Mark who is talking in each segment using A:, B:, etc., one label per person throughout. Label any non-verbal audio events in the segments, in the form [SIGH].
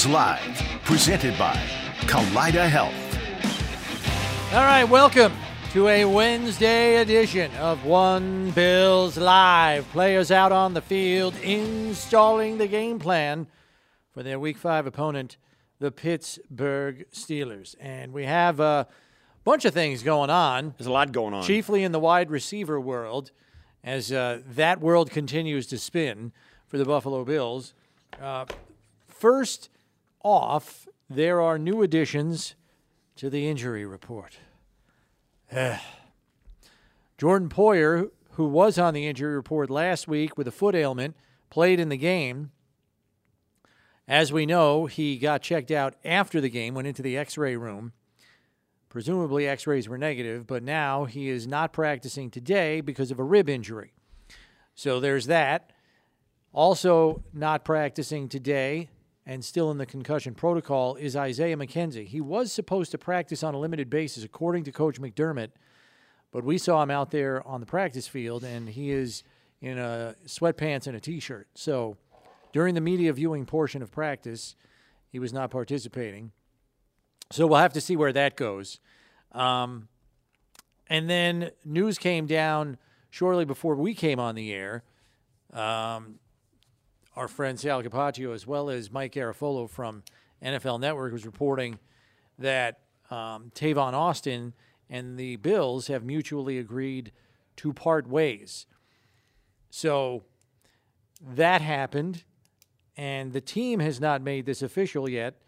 A: This is Live, presented by Kaleida Health.
B: All right, welcome to a Wednesday edition of One Bills Live. Players out on the field installing the game plan for their Week 5 opponent, the Pittsburgh Steelers. And we have a bunch of things going on,
C: There's a lot going on.
B: chiefly in the wide receiver world, as uh, that world continues to spin for the Buffalo Bills. Uh, first off, there are new additions to the injury report. Eh. Jordan Poyer, who was on the injury report last week with a foot ailment, played in the game. As we know, he got checked out after the game, went into the x ray room. Presumably, x rays were negative, but now he is not practicing today because of a rib injury. So there's that. Also, not practicing today and still in the concussion protocol is Isaiah McKenzie. He was supposed to practice on a limited basis, according to Coach McDermott, but we saw him out there on the practice field, and he is in a sweatpants and a t-shirt. So, during the media viewing portion of practice, he was not participating. So we'll have to see where that goes. Um, and then news came down shortly before we came on the air. Um, our friend Sal Capaccio, as well as Mike Garafolo from NFL Network, was reporting that um, Tavon Austin and the Bills have mutually agreed to part ways. So that happened, and the team has not made this official yet.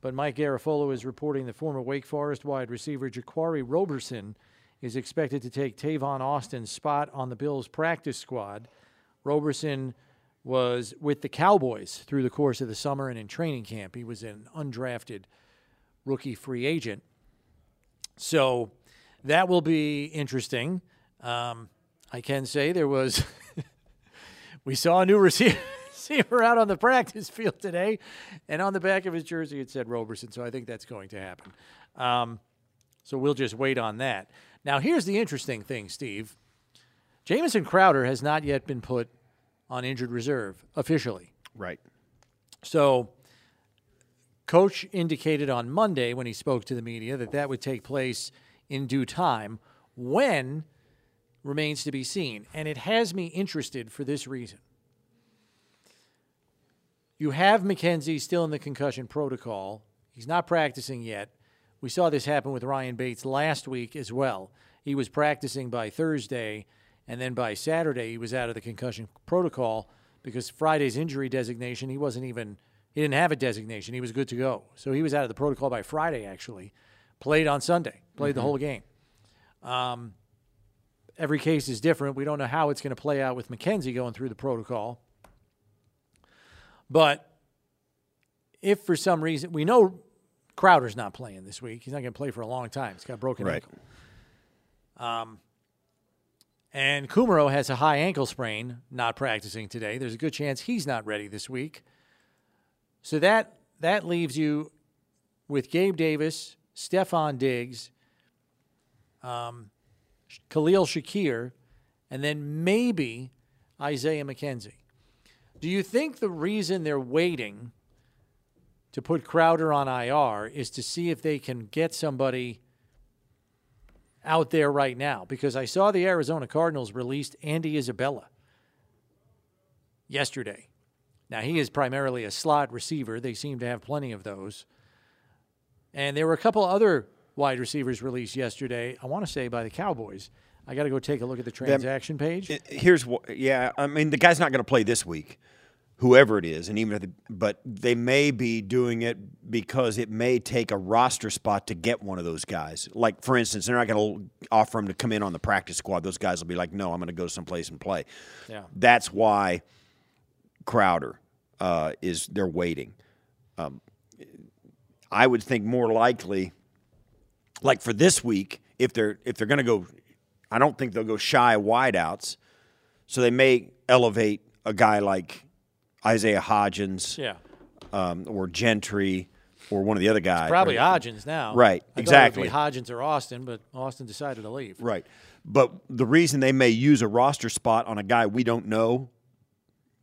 B: But Mike Garafolo is reporting the former Wake Forest wide receiver Jaquarii Roberson is expected to take Tavon Austin's spot on the Bills practice squad. Roberson was with the Cowboys through the course of the summer and in training camp. He was an undrafted rookie free agent. So that will be interesting. Um, I can say there was, [LAUGHS] we saw a new [LAUGHS] receiver, out on the practice field today, and on the back of his jersey it said Roberson. So I think that's going to happen. Um, so we'll just wait on that. Now, here's the interesting thing, Steve. Jamison Crowder has not yet been put on injured reserve officially.
C: Right.
B: So, coach indicated on Monday when he spoke to the media that that would take place in due time. When remains to be seen. And it has me interested for this reason. You have McKenzie still in the concussion protocol. He's not practicing yet. We saw this happen with Ryan Bates last week as well. He was practicing by Thursday, and then by Saturday, he was out of the concussion protocol because Friday's injury designation, he wasn't even, he didn't have a designation. He was good to go. So he was out of the protocol by Friday, actually. Played on Sunday, played the whole game. Um, every case is different. We don't know how it's going to play out with McKenzie going through the protocol. But if for some reason, we know Crowder's not playing this week. He's not going to play for a long time. He's got a broken
C: Right.
B: ankle. Um, and Kumerow has a high ankle sprain, not practicing today. There's a good chance he's not ready this week. So that that leaves you with Gabe Davis, Stefon Diggs, um, Khalil Shakir, and then maybe Isaiah McKenzie. Do you think the reason they're waiting to put Crowder on IR is to see if they can get somebody out there right now? Because I saw the Arizona Cardinals released Andy Isabella yesterday. Now, he is primarily a slot receiver. They seem to have plenty of those. And there were a couple other wide receivers released yesterday, I want to say by the Cowboys. I got to go take a look at the transaction page.
C: Here's what. Yeah, I mean, the guy's not going to play this week, whoever it is, and even if, the, but they may be doing it because it may take a roster spot to get one of those guys. Like for instance, they're not going to offer him to come in on the practice squad. Those guys will be like, no, I'm going to go someplace and play.
B: Yeah.
C: That's why Crowder uh, is they're waiting. Um, I would think more likely, like for this week, if they're if they're going to go, I don't think they'll go shy wideouts. So they may elevate a guy like Isaiah Hodgins
B: yeah.
C: um, or Gentry or one of the other guys.
B: Probably
C: or-
B: Hodgins now.
C: Right,
B: I thought it would
C: exactly.
B: Hodgins or Austin, but Austin decided to leave.
C: Right. But the reason they may use a roster spot on a guy we don't know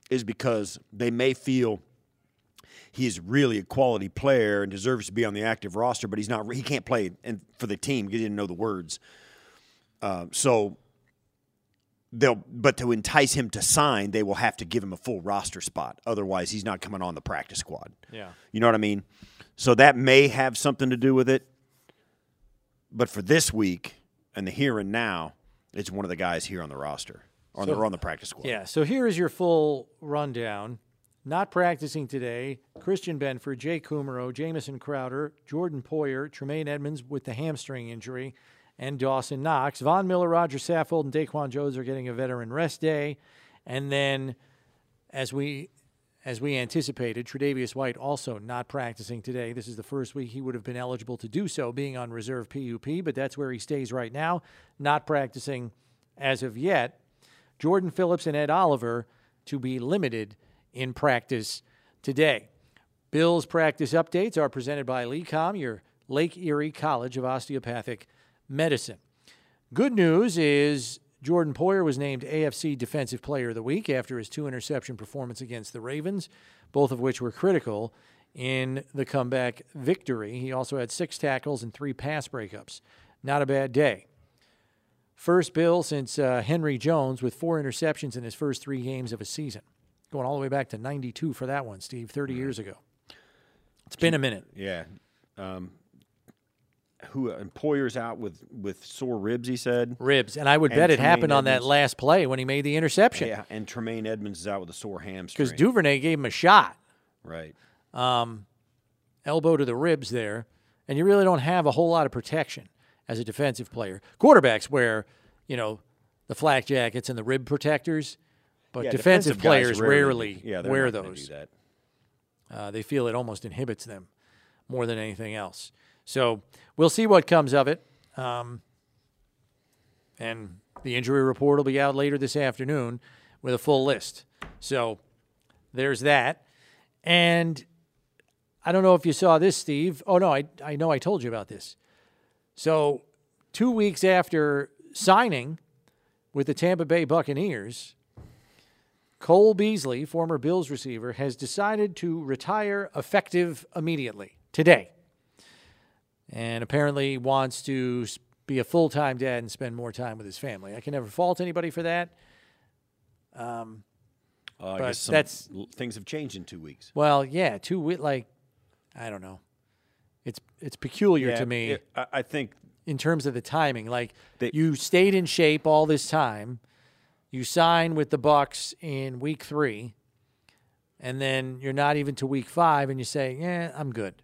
C: is because they may feel he is really a quality player and deserves to be on the active roster, but he's not. He can't play and for the team because he didn't know the words. Uh, so they'll, but to entice him to sign, they will have to give him a full roster spot. Otherwise, he's not coming on the practice squad.
B: Yeah.
C: You know what I mean? So that may have something to do with it. But for this week and the here and now, it's one of the guys here on the roster or
B: So-
C: on the practice squad.
B: Yeah, so here is your full rundown. Not practicing today, Christian Benford, Jake Kumerow, Jamison Crowder, Jordan Poyer, Tremaine Edmunds with the hamstring injury, and Dawson Knox. Von Miller, Roger Saffold, and DaQuan Jones are getting a veteran rest day. And then, as we as we anticipated, Tre'Davious White also not practicing today. This is the first week he would have been eligible to do so, being on reserve PUP, but that's where he stays right now, not practicing as of yet. Jordan Phillips and Ed Oliver to be limited in practice today. Bills practice updates are presented by LECOM, your Lake Erie College of Osteopathic Medicine. Good news is Jordan Poyer was named AFC Defensive Player of the Week after his two interception performance against the Ravens, both of which were critical in the comeback victory. He also had six tackles and three pass breakups. Not a bad day. First Bill since uh, Henry Jones with four interceptions in his first three games of a season. Going all the way back to 92 for that one, Steve, 30 years ago. It's been a minute.
C: Yeah. Um, who and Poyer's out with with sore ribs? He said.
B: Ribs. And I would
C: And
B: bet it happened on that last play when he made the interception.
C: Yeah, and Tremaine Edmunds is out with a sore hamstring.
B: Because Duvernay gave him a shot,
C: right.
B: elbow to the ribs there. And you really don't have a whole lot of protection as a defensive player. Quarterbacks wear, you know, the flak jackets and the rib protectors, but
C: Yeah,
B: defensive,
C: guys
B: players rarely,
C: yeah,
B: wear those.
C: Do that.
B: Uh, they feel it almost inhibits them more than anything else. So we'll see what comes of it. Um, and the injury report will be out later this afternoon with a full list. So there's that. And I don't know if you saw this, Steve. Oh, no, I, I know I told you about this. So, two weeks after signing with the Tampa Bay Buccaneers, Cole Beasley, former Bills receiver, has decided to retire effective immediately today. And apparently wants to be a full time dad and spend more time with his family. I can never fault anybody for that.
C: Uh, I
B: But
C: guess some
B: that's-
C: things have changed in two weeks.
B: Well, yeah, two weeks. like I don't know. It's it's peculiar to me
C: it- I, I think
B: in terms of the timing. Like
C: They-
B: you stayed in shape all this time, you sign with the Bucks in week three, and then you're not even to week five, and you say, "Yeah, I'm good."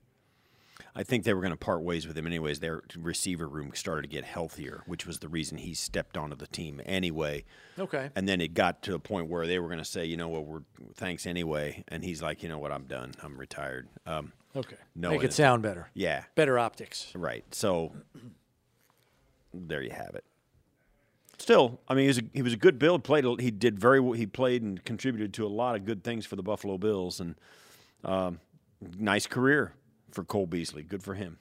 C: I think they were going to part ways with him anyways. Their receiver room started to get healthier, which was the reason he stepped onto the team anyway.
B: Okay.
C: And then it got to a point where they were going to say, you know what, we're thanks anyway. And he's like, you know what, I'm done. I'm retired. Um,
B: Okay.
C: No,
B: Make
C: it
B: it sound better.
C: yeah,
B: Better optics.
C: right. So there you have it. Still, I mean, he was a, he was a good build. Played, he did very. well. He played and contributed to a lot of good things for the Buffalo Bills, and um, nice career for Cole Beasley. Good for him.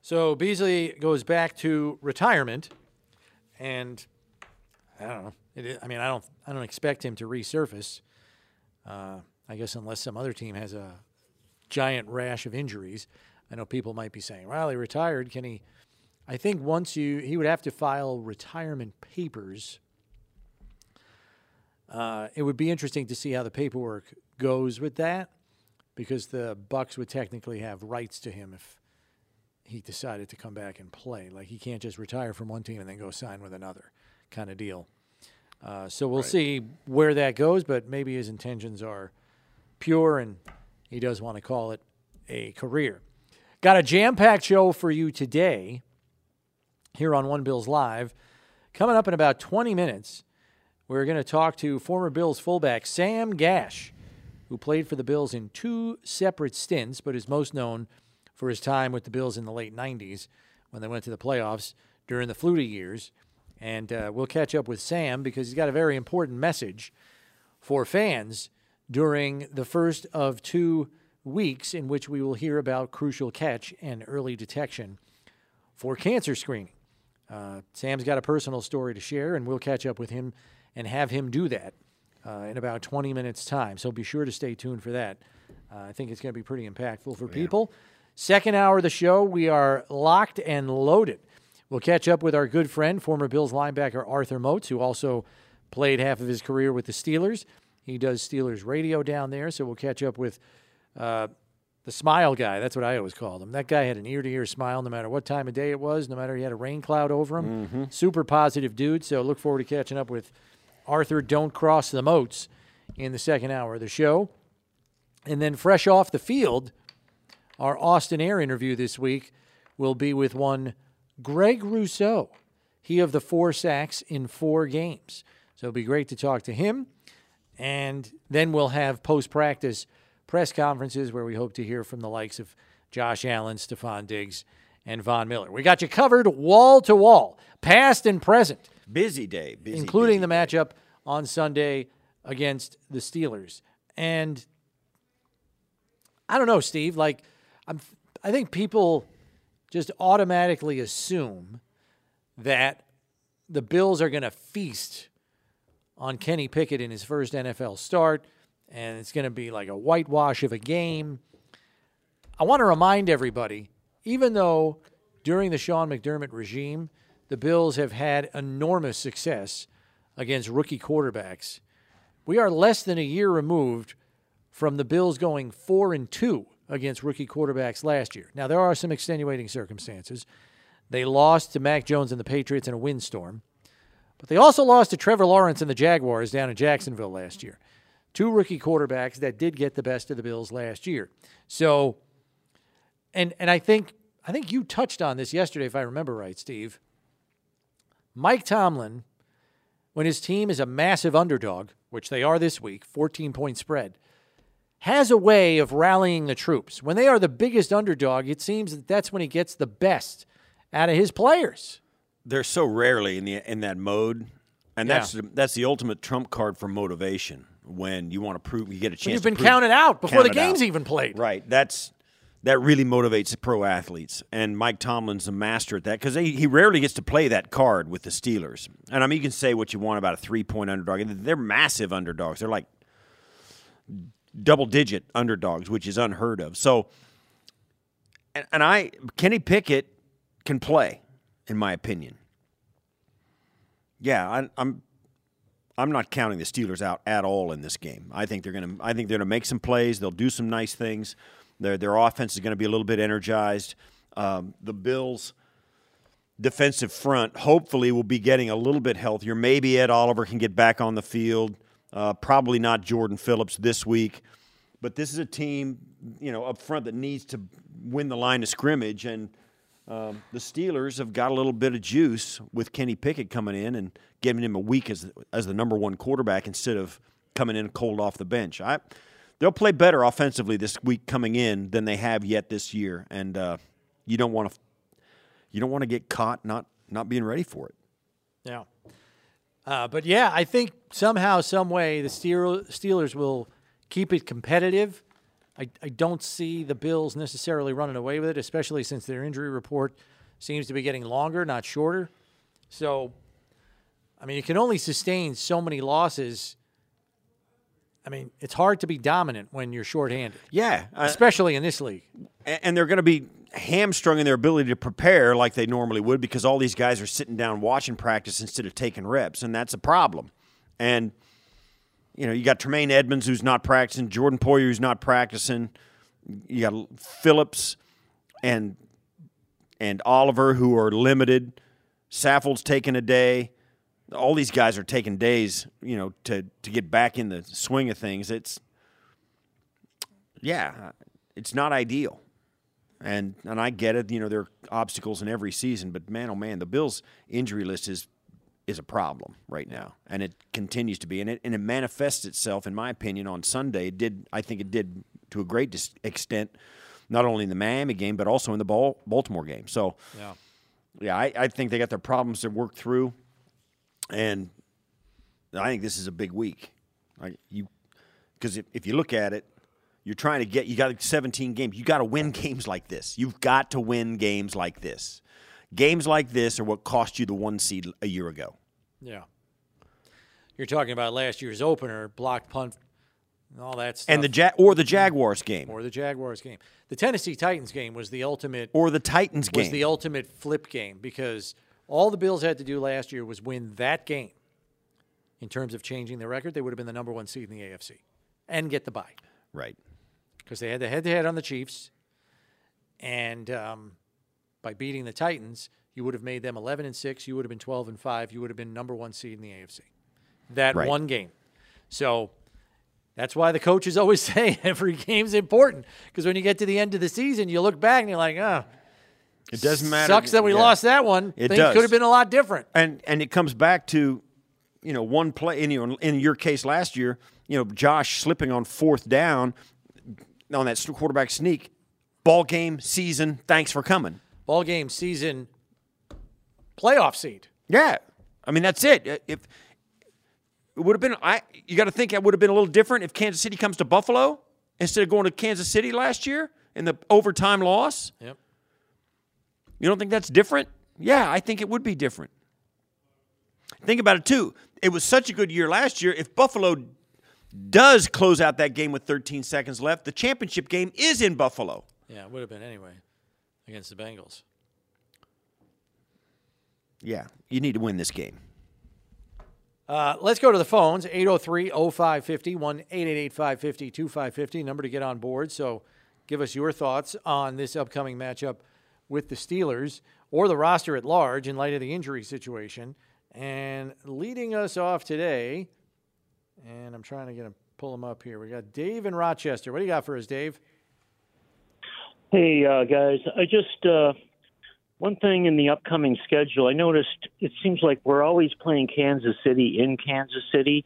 B: So Beasley goes back to retirement, and I don't know. I mean, I don't. I don't expect him to resurface. Uh, I guess unless some other team has a giant rash of injuries. I know people might be saying, "Well, he retired. Can he?" I think once you he would have to file retirement papers. Uh, it would be interesting to see how the paperwork goes with that, because the Bucks would technically have rights to him if he decided to come back and play. Like he can't just retire from one team and then go sign with another, kind of deal. Uh, so we'll see where that goes, but maybe his intentions are pure and he does want to call it a career. Got a jam packed show for you today here on One Bills Live. Coming up in about 20 minutes, we're going to talk to former Bills fullback Sam Gash, who played for the Bills in two separate stints, but is most known for his time with the Bills in the late 90s when they went to the playoffs during the Flutie years. And uh, we'll catch up with Sam because he's got a very important message for fans during the first of two weeks in which we will hear about crucial catch and early detection for cancer screening. Uh, Sam's got a personal story to share, and we'll catch up with him and have him do that uh, in about 20 minutes' time. So be sure to stay tuned for that. Uh, I think it's going to be pretty impactful for people. Second hour of the show, we are locked and loaded. We'll catch up with our good friend, former Bills linebacker Arthur Moats, who also played half of his career with the Steelers. He does Steelers radio down there, so we'll catch up with uh, the smile guy. That's what I always called him. That guy had an ear to ear smile no matter what time of day it was, no matter he had a rain cloud over him. Super positive dude. So look forward to catching up with Arthur Don't Cross the Moats in the second hour of the show. And then fresh off the field, our Austin Air interview this week will be with one Greg Rousseau. He of the four sacks in four games. So it'll be great to talk to him. And then we'll have post practice press conferences where we hope to hear from the likes of Josh Allen, Stefon Diggs, and Von Miller. We got you covered wall to wall, past and present,
C: Busy day, busy,
B: including
C: busy
B: the matchup on Sunday against the Steelers. And I don't know, Steve, like I'm I think people just automatically assume that the Bills are going to feast on Kenny Pickett in his first NFL start and it's going to be like a whitewash of a game. I want to remind everybody, even though during the Sean McDermott regime, the Bills have had enormous success against rookie quarterbacks, we are less than a year removed from the Bills going four and two against rookie quarterbacks last year. Now there are some extenuating circumstances. They lost to Mac Jones and the Patriots in a windstorm, but they also lost to Trevor Lawrence and the Jaguars down in Jacksonville last year. Two rookie quarterbacks that did get the best of the Bills last year. So, and and I think I think you touched on this yesterday, if I remember right, Steve. Mike Tomlin, when his team is a massive underdog, which they are this week, 14 point spread, has a way of rallying the troops. When they are the biggest underdog, it seems that that's when he gets the best out of his players.
C: They're so rarely in the in that mode, and
B: Yeah.
C: that's that's the ultimate trump card for motivation. When you want to prove, you get a chance.
B: You've
C: to
B: been
C: prove-
B: counted out before the
C: counted out.
B: game's even played.
C: Right. That's that really motivates pro athletes, and Mike Tomlin's a master at that because he he rarely gets to play that card with the Steelers. And I mean, you can say what you want about a three-point underdog. They're massive underdogs. They're like double-digit underdogs, which is unheard of. So, and, and I Kenny Pickett can play, in my opinion. Yeah, I, I'm I'm not counting the Steelers out at all in this game. I think they're to. I think they're to make some plays. They'll do some nice things. Their their offense is going to be a little bit energized. Um, the Bills' defensive front hopefully will be getting a little bit healthier. Maybe Ed Oliver can get back on the field. Uh, probably not Jordan Phillips this week, but this is a team you know up front that needs to win the line of scrimmage and. Um, the Steelers have got a little bit of juice with Kenny Pickett coming in and giving him a week as as the number one quarterback instead of coming in cold off the bench. I they'll play better offensively this week coming in than they have yet this year, and uh, you don't want to you don't want to get caught not not being ready for it.
B: Yeah. Uh, but yeah, I think somehow, some way, the Steelers will keep it competitive. I, I don't see the Bills necessarily running away with it, especially since their injury report seems to be getting longer, not shorter. So, I mean, you can only sustain so many losses. I mean, it's hard to be dominant when you're shorthanded,
C: Yeah, uh,
B: especially in this league.
C: and they're going to be hamstrung in their ability to prepare like they normally would because all these guys are sitting down watching practice instead of taking reps, and that's a problem. And you know, you got Tremaine Edmunds who's not practicing, Jordan Poyer who's not practicing, you got Phillips and and Oliver who are limited. Saffold's taking a day. All these guys are taking days, you know, to to get back in the swing of things. It's yeah, it's not ideal. And and I get it, you know, there are obstacles in every season, but man oh man, the Bills injury list is is a problem right now. And it continues to be. And it and it manifests itself, in my opinion, on Sunday. It did I think it did to a great dis- extent, not only in the Miami game, but also in the Bal- Baltimore game. So
B: Yeah.
C: yeah, I, I think they got their problems to work through, and I think this is a big week. Like you, because if, if you look at it, you're trying to get you got 17 games. You got to win games like this. You've got to win games like this. Games like this are what cost you the one seed a year ago.
B: Yeah. You're talking about last year's opener, blocked punt and all that stuff.
C: and the ja- or the Jaguars game
B: or the Jaguars game. The Tennessee Titans game was the ultimate
C: or the Titans
B: was
C: game.
B: the ultimate flip game because all the Bills had to do last year was win that game. In terms of changing their record, they would have been the number one seed in the AFC and get the bye
C: right.
B: because they had the head-to-head on the Chiefs, and um, by beating the Titans, you would have made them 11 and six. You would have been 12 and five. You would have been number one seed in the AFC. That
C: Right.
B: one game. So that's why the coaches always [LAUGHS] say every game's important because when you get to the end of the season, you look back and you're like, oh,
C: It doesn't matter.
B: Sucks that we
C: Yeah.
B: lost that one.
C: It
B: Things
C: does.
B: could have been a lot different.
C: and and it comes back to you know one play in your in your case last year you know Josh slipping on fourth down on that quarterback sneak ball game season thanks for coming
B: Ball game season playoff seed.
C: yeah I mean that's it if it would have been I you got to think it would have been a little different if Kansas City comes to Buffalo instead of going to Kansas City last year in the overtime loss
B: Yep.
C: You don't think that's different? Yeah, I think it would be different. Think about it too. It was such a good year last year. If Buffalo does close out that game with 13 seconds left, the championship game is in Buffalo.
B: Yeah, it would have been anyway against the Bengals.
C: Yeah, you need to win this game.
B: Uh, let's go to the phones 803 0550 1 888 550 2550. Number to get on board. So give us your thoughts on this upcoming matchup with the Steelers or the roster at large in light of the injury situation. And leading us off today, and I'm trying to get him, pull him up here. We got Dave in Rochester. What do you got for us, Dave?
D: Hey uh, guys, I just uh, one thing in the upcoming schedule. I noticed it seems like we're always playing Kansas City in Kansas City.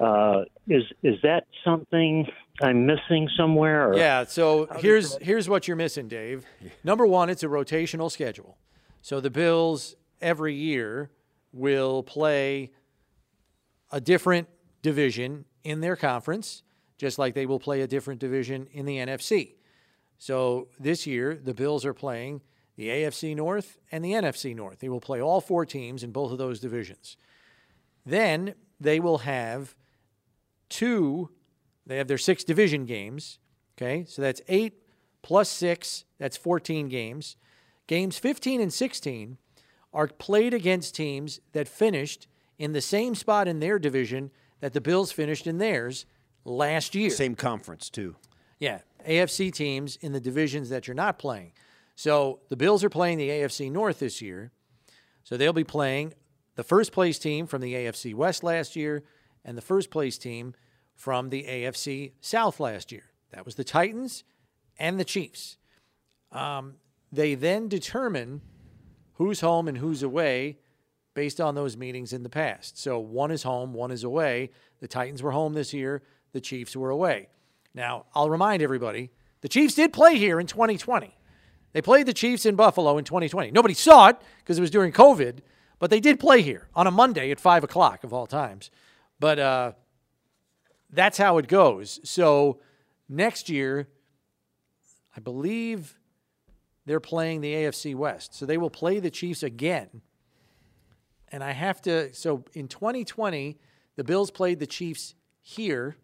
D: Uh, is is that something I'm missing somewhere?
B: Yeah, so here's here's what you're missing, Dave. Number one, it's a rotational schedule. So the Bills every year will play a different division in their conference, just like they will play a different division in the NFC. So this year, the Bills are playing the AFC North and the NFC North. They will play all four teams in both of those divisions. Then they will have two, they have their six division games. Okay, so that's eight plus six, that's 14 games. Games 15 and 16 are played against teams that finished in the same spot in their division that the Bills finished in theirs last year.
C: Same conference too.
B: Yeah, AFC teams in the divisions that you're not playing. So the Bills are playing the AFC North this year. So they'll be playing the first place team from the AFC West last year and the first place team from the AFC South last year. That was the Titans and the Chiefs. Um, they then determine who's home and who's away based on those meetings in the past. So one is home, one is away. The Titans were home this year, the Chiefs were away. Now, I'll remind everybody the Chiefs did play here in 2020. They played the Chiefs in Buffalo in 2020. Nobody saw it because it was during COVID, but they did play here on a Monday at 5 o'clock of all times. But uh, that's how it goes. So next year, I believe they're playing the AFC West. So they will play the Chiefs again. And I have to, so in 2020, the Bills played the Chiefs here.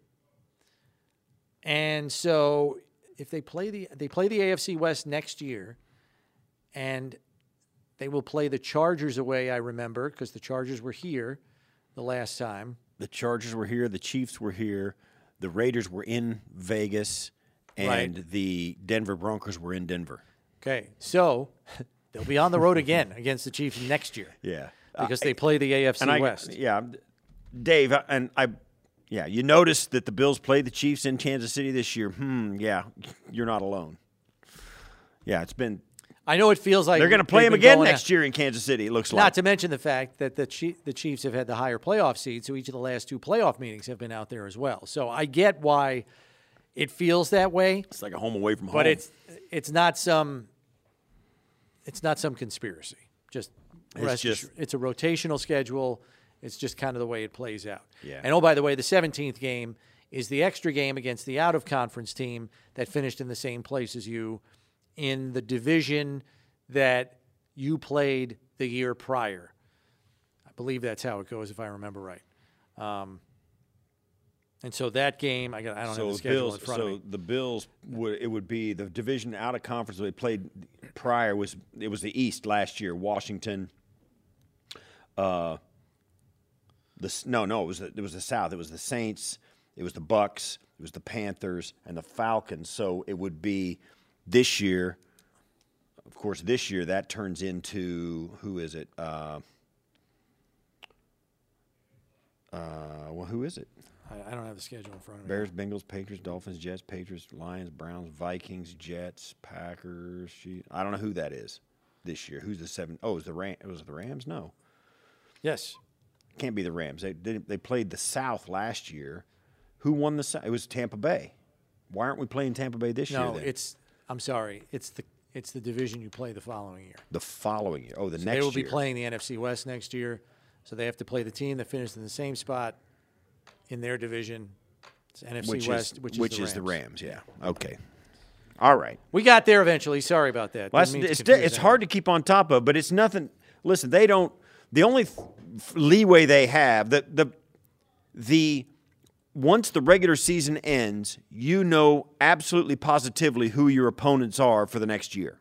B: And so if they play the they play the AFC West next year and they will play the Chargers away, I remember, because the Chargers were here the last time.
C: The Chargers were here, the Chiefs were here, the Raiders were in Vegas, and
B: Right.
C: the Denver Broncos were in Denver.
B: Okay. So [LAUGHS] they'll be on the road again against the Chiefs next year
C: Yeah.
B: because they play the AFC
C: I,
B: West.
C: Yeah, Dave, and I, yeah, you noticed that the Bills played the Chiefs in Kansas City this year. Hmm, yeah, [LAUGHS] you're not alone. Yeah, it's been.
B: I know it feels like
C: They're going to play them again next year in Kansas City. It looks like.
B: Not to mention the fact that the Chief, the Chiefs have had the higher playoff seed, so each of the last two playoff meetings have been out there as well. So I get why it feels that way,
C: It's like a home away from home.
B: but it's it's not some it's not some conspiracy. Just rest
C: just-
B: it's a rotational schedule. It's just kind of the way it plays out.
C: Yeah.
B: And oh, by the way, the 17th game is the extra game against the out of conference team that finished in the same place as you in the division that you played the year prior. I believe that's how it goes, if I remember right. Um, And so that game, I got I don't
C: so
B: have the schedule
C: Bills,
B: in front
C: so
B: of me.
C: the Bills would it would be the division out of conference they played prior was it was the East last year. Washington. Uh. The no no it was the, it was the South. It was the Saints. It was the Bucks. It was the Panthers and the Falcons. So it would be this year. Of course, this year that turns into who is it? Uh, uh, well, who is it?
B: I, I don't have the schedule in front of me.
C: Bears, Bengals, Patriots, Dolphins, Jets, Patriots, Lions, Browns, Vikings, Jets, Packers. She, I don't know who that is this year. Who's the seven? Oh, it was the Ram? It was the Rams? No,
B: Yes.
C: can't be the Rams. They they, they played the South last year. Who won the South? It was Tampa Bay. Why aren't we playing Tampa Bay this year?
B: No, it's I'm sorry. It's the it's the division you play the following year.
C: the following year. Oh, the
B: So
C: next
B: they will be
C: year.
B: playing the NFC West next year. So they have to play the team that finished in the same spot in their division. It's NFC
C: which
B: West,
C: is
B: which is
C: which
B: the
C: is the
B: Rams.
C: Rams. Yeah. Okay. All right.
B: We got there eventually. Sorry about that.
C: Well,
B: Didn't
C: that's-
B: mean to
C: it's,
B: confuse
C: it's hard to keep on top of, but it's nothing. Listen, they don't. The only th- leeway they have the the the once the regular season ends, you know absolutely positively who your opponents are for the next year.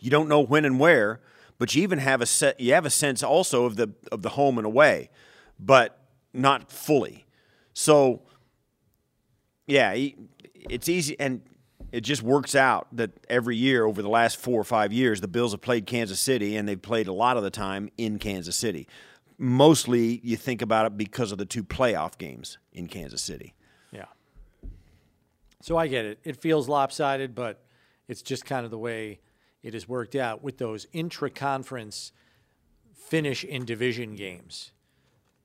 C: You don't know when and where, but you even have a set. You have a sense also of the of the home and away, but not fully. So yeah, it's easy, and it just works out that every year over the last four or five years, the Bills have played Kansas City, and they've played a lot of the time in Kansas City. Mostly, you think about it because of the two playoff games in Kansas City.
B: Yeah. So I get it. It feels lopsided, but it's just kind of the way it has worked out with those intra-conference finish in division games.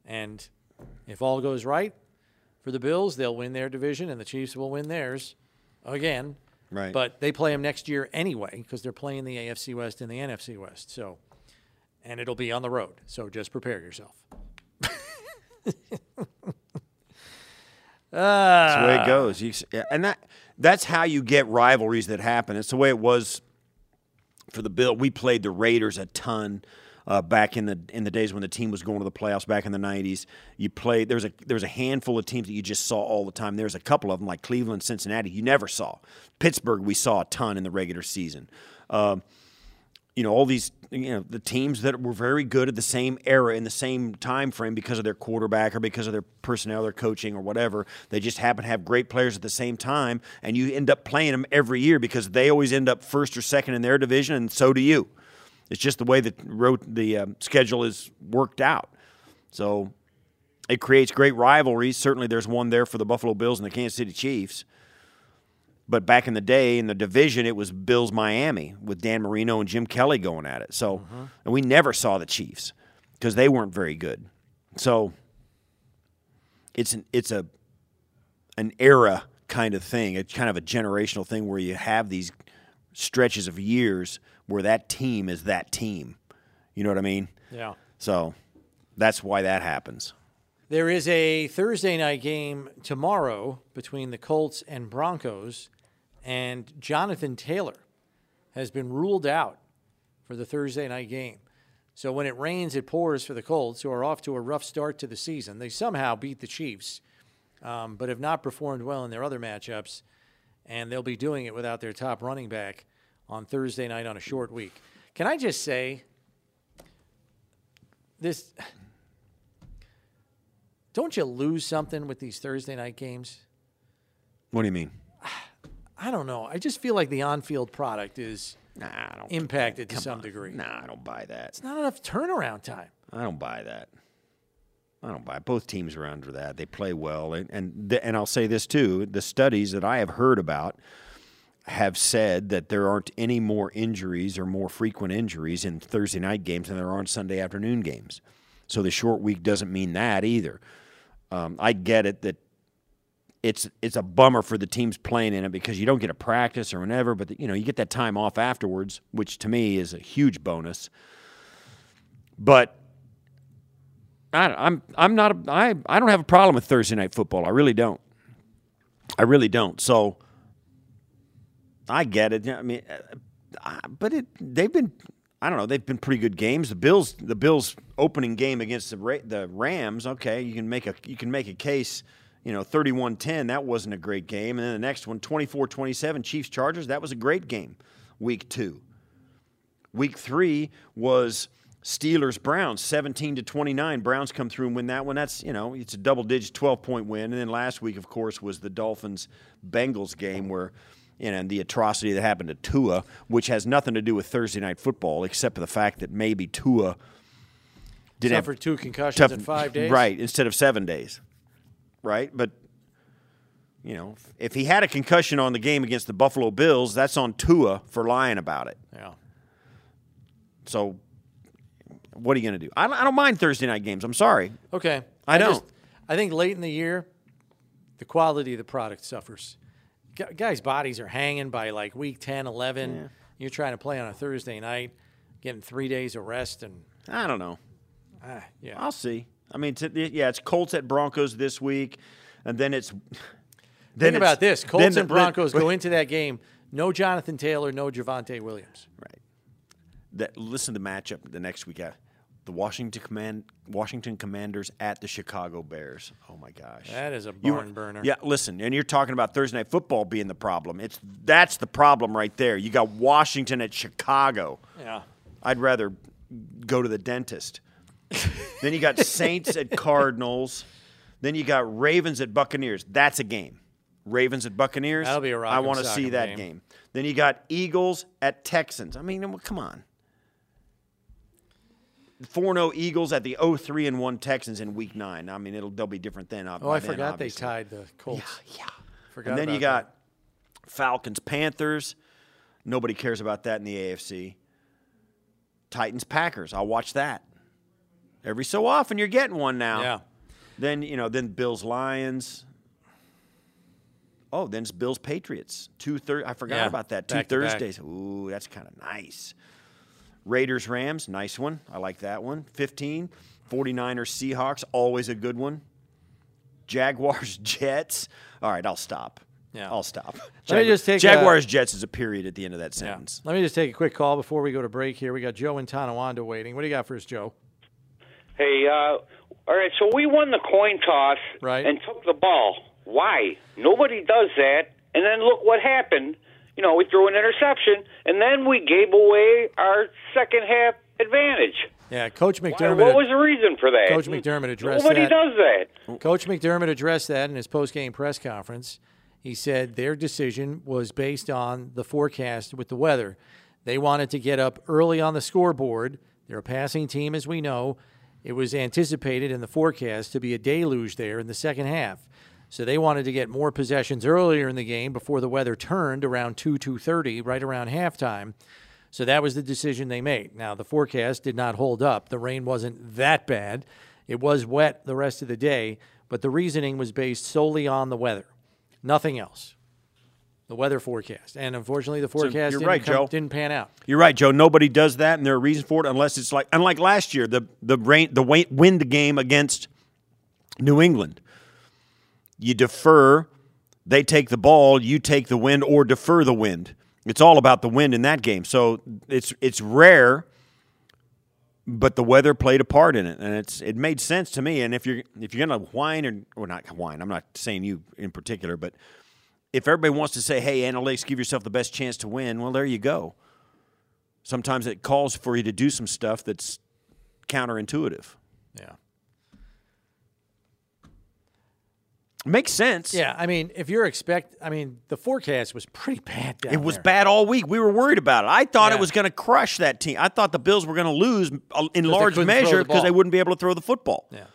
B: And if all goes right for the Bills, they'll win their division, and the Chiefs will win theirs again.
C: Right.
B: But they play them next year anyway because they're playing the AFC West and the NFC West. So, and it'll be on the road. So just prepare yourself. [LAUGHS]
C: That's the way it goes. You, and that that's how you get rivalries that happen. It's the way it was for the Bill. We played the Raiders a ton uh, back in the in the days when the team was going to the playoffs back in the '90s. You played. There's a there's a handful of teams that you just saw all the time. There's a couple of them like Cleveland, Cincinnati. You never saw Pittsburgh. We saw a ton in the regular season. Um, you know all these you know the teams that were very good at the same era in the same time frame because of their quarterback or because of their personnel their coaching or whatever. They just happen to have great players at the same time and you end up playing them every year because they always end up first or second in their division and so do you. It's just the way that road the um, schedule is worked out. So it creates great rivalries. Certainly there's one there for the buffalo bills and the kansas city chiefs but back in the day in the division, it was Bills Miami with Dan Marino and Jim Kelly going at it. So, mm-hmm. and we never saw the Chiefs because they weren't very good. So, it's an it's a an era kind of thing. It's kind of a generational thing where you have these stretches of years where that team is that team. You know what I mean?
B: Yeah.
C: So, that's why that happens.
B: There is a Thursday night game tomorrow between the Colts and Broncos, and Jonathan Taylor has been ruled out for the Thursday night game. So when it rains, it pours for the Colts, who are off to a rough start to the season. They somehow beat the Chiefs, um, but have not performed well in their other matchups, and they'll be doing it without their top running back on Thursday night on a short week. Can I just say, this don't you lose something with these Thursday night games?
C: What do you mean?
B: I don't know. I just feel like the on-field product is
C: Nah, I don't.
B: impacted to some
C: on.
B: degree.
C: Nah, I don't buy that.
B: It's not enough turnaround time.
C: I don't buy that. I don't buy it. Both teams are under that. They play well, and and th- and I'll say this too: the studies that I have heard about have said that there aren't any more injuries or more frequent injuries in Thursday night games than there are in Sunday afternoon games. So the short week doesn't mean that either. Um, I get it that it's it's a bummer for the teams playing in it because you don't get a practice or whatever, but you know you get that time off afterwards, which to me is a huge bonus. But I, I'm I'm not a, I I don't have a problem with Thursday night football. I really don't. I really don't. So I get it. I mean, uh, but it they've been I don't know they've been pretty good games. The Bills the Bills opening game against the the Rams. Okay, you can make a you can make a case you know, 31 10, that wasn't a great game. And then the next one, 24 27, Chiefs Chargers, that was a great game, week two. Week three was Steelers Browns, 17 to 29. Browns come through and win that one. That's, you know, it's a double digit 12 point win. And then last week, of course, was the Dolphins Bengals game where, you know, and the atrocity that happened to Tua, which has nothing to do with Thursday night football, except for the fact that maybe Tua did have
B: Suffered two concussions
C: tough-
B: in five days.
C: Right, instead of seven days. Right? But, you know, if he had a concussion on the game against the Buffalo Bills, that's on Tua for lying about it.
B: Yeah.
C: So, what are you going to do? I don't, I don't mind Thursday night games. I'm sorry.
B: Okay.
C: I
B: just-
C: don't.
B: I think late in the year, the quality of the product suffers. Gu- Guys' bodies are hanging by like week 10, 11. You're trying to play on a Thursday night, getting three days of rest, and
C: I don't know.
B: ah, yeah.
C: I'll see. I mean, t- yeah, it's Colts at Broncos this week, and then it's. Then
B: Think about
C: it's-
B: this:
C: then
B: Colts and Broncos go [LAUGHS] into that game. No Jonathan Taylor, no Javonte Williams.
C: Right. That listen to the matchup the next week. uh, The Washington command Washington Commanders at the Chicago Bears. Oh my gosh.
B: That is a
C: You-
B: burner.
C: Yeah, listen, and you're talking about Thursday night football being the problem. It's that's the problem right there. You got Washington at Chicago.
B: Yeah.
C: I'd rather go to the dentist. Then you got Saints at Cardinals. Then you got Ravens at Buccaneers. That's a game. Ravens at Buccaneers.
B: That'll be a
C: I
B: rock'em
C: want to see that
B: game.
C: game. Then you got Eagles at Texans. I mean, come on. 4 0 Eagles at the 0 3 and 1 Texans in week 9. I mean, it'll they'll be different then.
B: Uh, oh, I forgot they tied the Colts.
C: Yeah.
B: Forgot
C: And then you got Falcons Panthers. Nobody cares about that in the AFC. Titans Packers. I'll watch that. Every so often you're getting one now.
B: Yeah.
C: Then, you know, then Bills Lions. Oh, then it's Bills Patriots. Two thir- I forgot
B: Yeah,
C: about that. Two
B: back back.
C: Thursdays. Ooh, that's kind of nice. Raiders Rams, nice one. I like that one. 15. 49ers Seahawks, always a good one. Jaguars [LAUGHS] Jets. All right, I'll stop.
B: Yeah.
C: I'll stop. [LAUGHS]
B: Let me just take,
C: Jaguars Jets is a period at the end of that
B: Yeah.
C: sentence.
B: Let me just take a quick call before we go to break here. We got Joe in Tonawanda waiting. What do you got for us, Joe?
E: Hey, uh, all right, so we won the coin toss
B: Right.
E: and took the ball. Why? Nobody does that. And then look what happened. You know, we threw an interception, and then we gave away our second half advantage.
B: Yeah, Coach
E: Why,
B: McDermott.
E: what was the reason for that?
B: Coach McDermott addressed
E: Nobody
B: that.
E: does that.
B: Coach McDermott addressed that in his post-game press conference. He said their decision was based on the forecast with the weather. They wanted to get up early on the scoreboard. They're a passing team, as we know. It was anticipated in the forecast to be a deluge there in the second half. So they wanted to get more possessions earlier in the game before the weather turned around 2 2:30, right around halftime. So that was the decision they made. Now, the forecast did not hold up. The rain wasn't that bad. It was wet the rest of the day, but the reasoning was based solely on the weather, nothing else. The weather forecast. And unfortunately, the forecast
C: you're
B: didn't,
C: right,
B: come-
C: Joe.
B: didn't pan out.
C: You're right, Joe. Nobody does that, and there are reasons for it, unless it's like unlike last year, the the rain the wind game against New England. You defer, they take the ball, you take the wind, or defer the wind. It's all about the wind in that game. So it's it's rare, but the weather played a part in it, and it's it made sense to me. And if you're if you're gonna whine or or not whine, I'm not saying you in particular, but if everybody wants to say, "Hey, analytics, give yourself the best chance to win," well, there you go. Sometimes it calls for you to do some stuff that's counterintuitive.
B: Yeah.
C: Makes sense.
B: Yeah, I mean, if you're expect, I mean, the forecast was pretty bad.
C: It was
B: there.
C: bad all week. We were worried about it. I thought
B: Yeah.
C: it was going to crush that team. I thought the Bills were going to lose uh, in large measure
B: the
C: because they wouldn't be able to throw the football.
B: Yeah.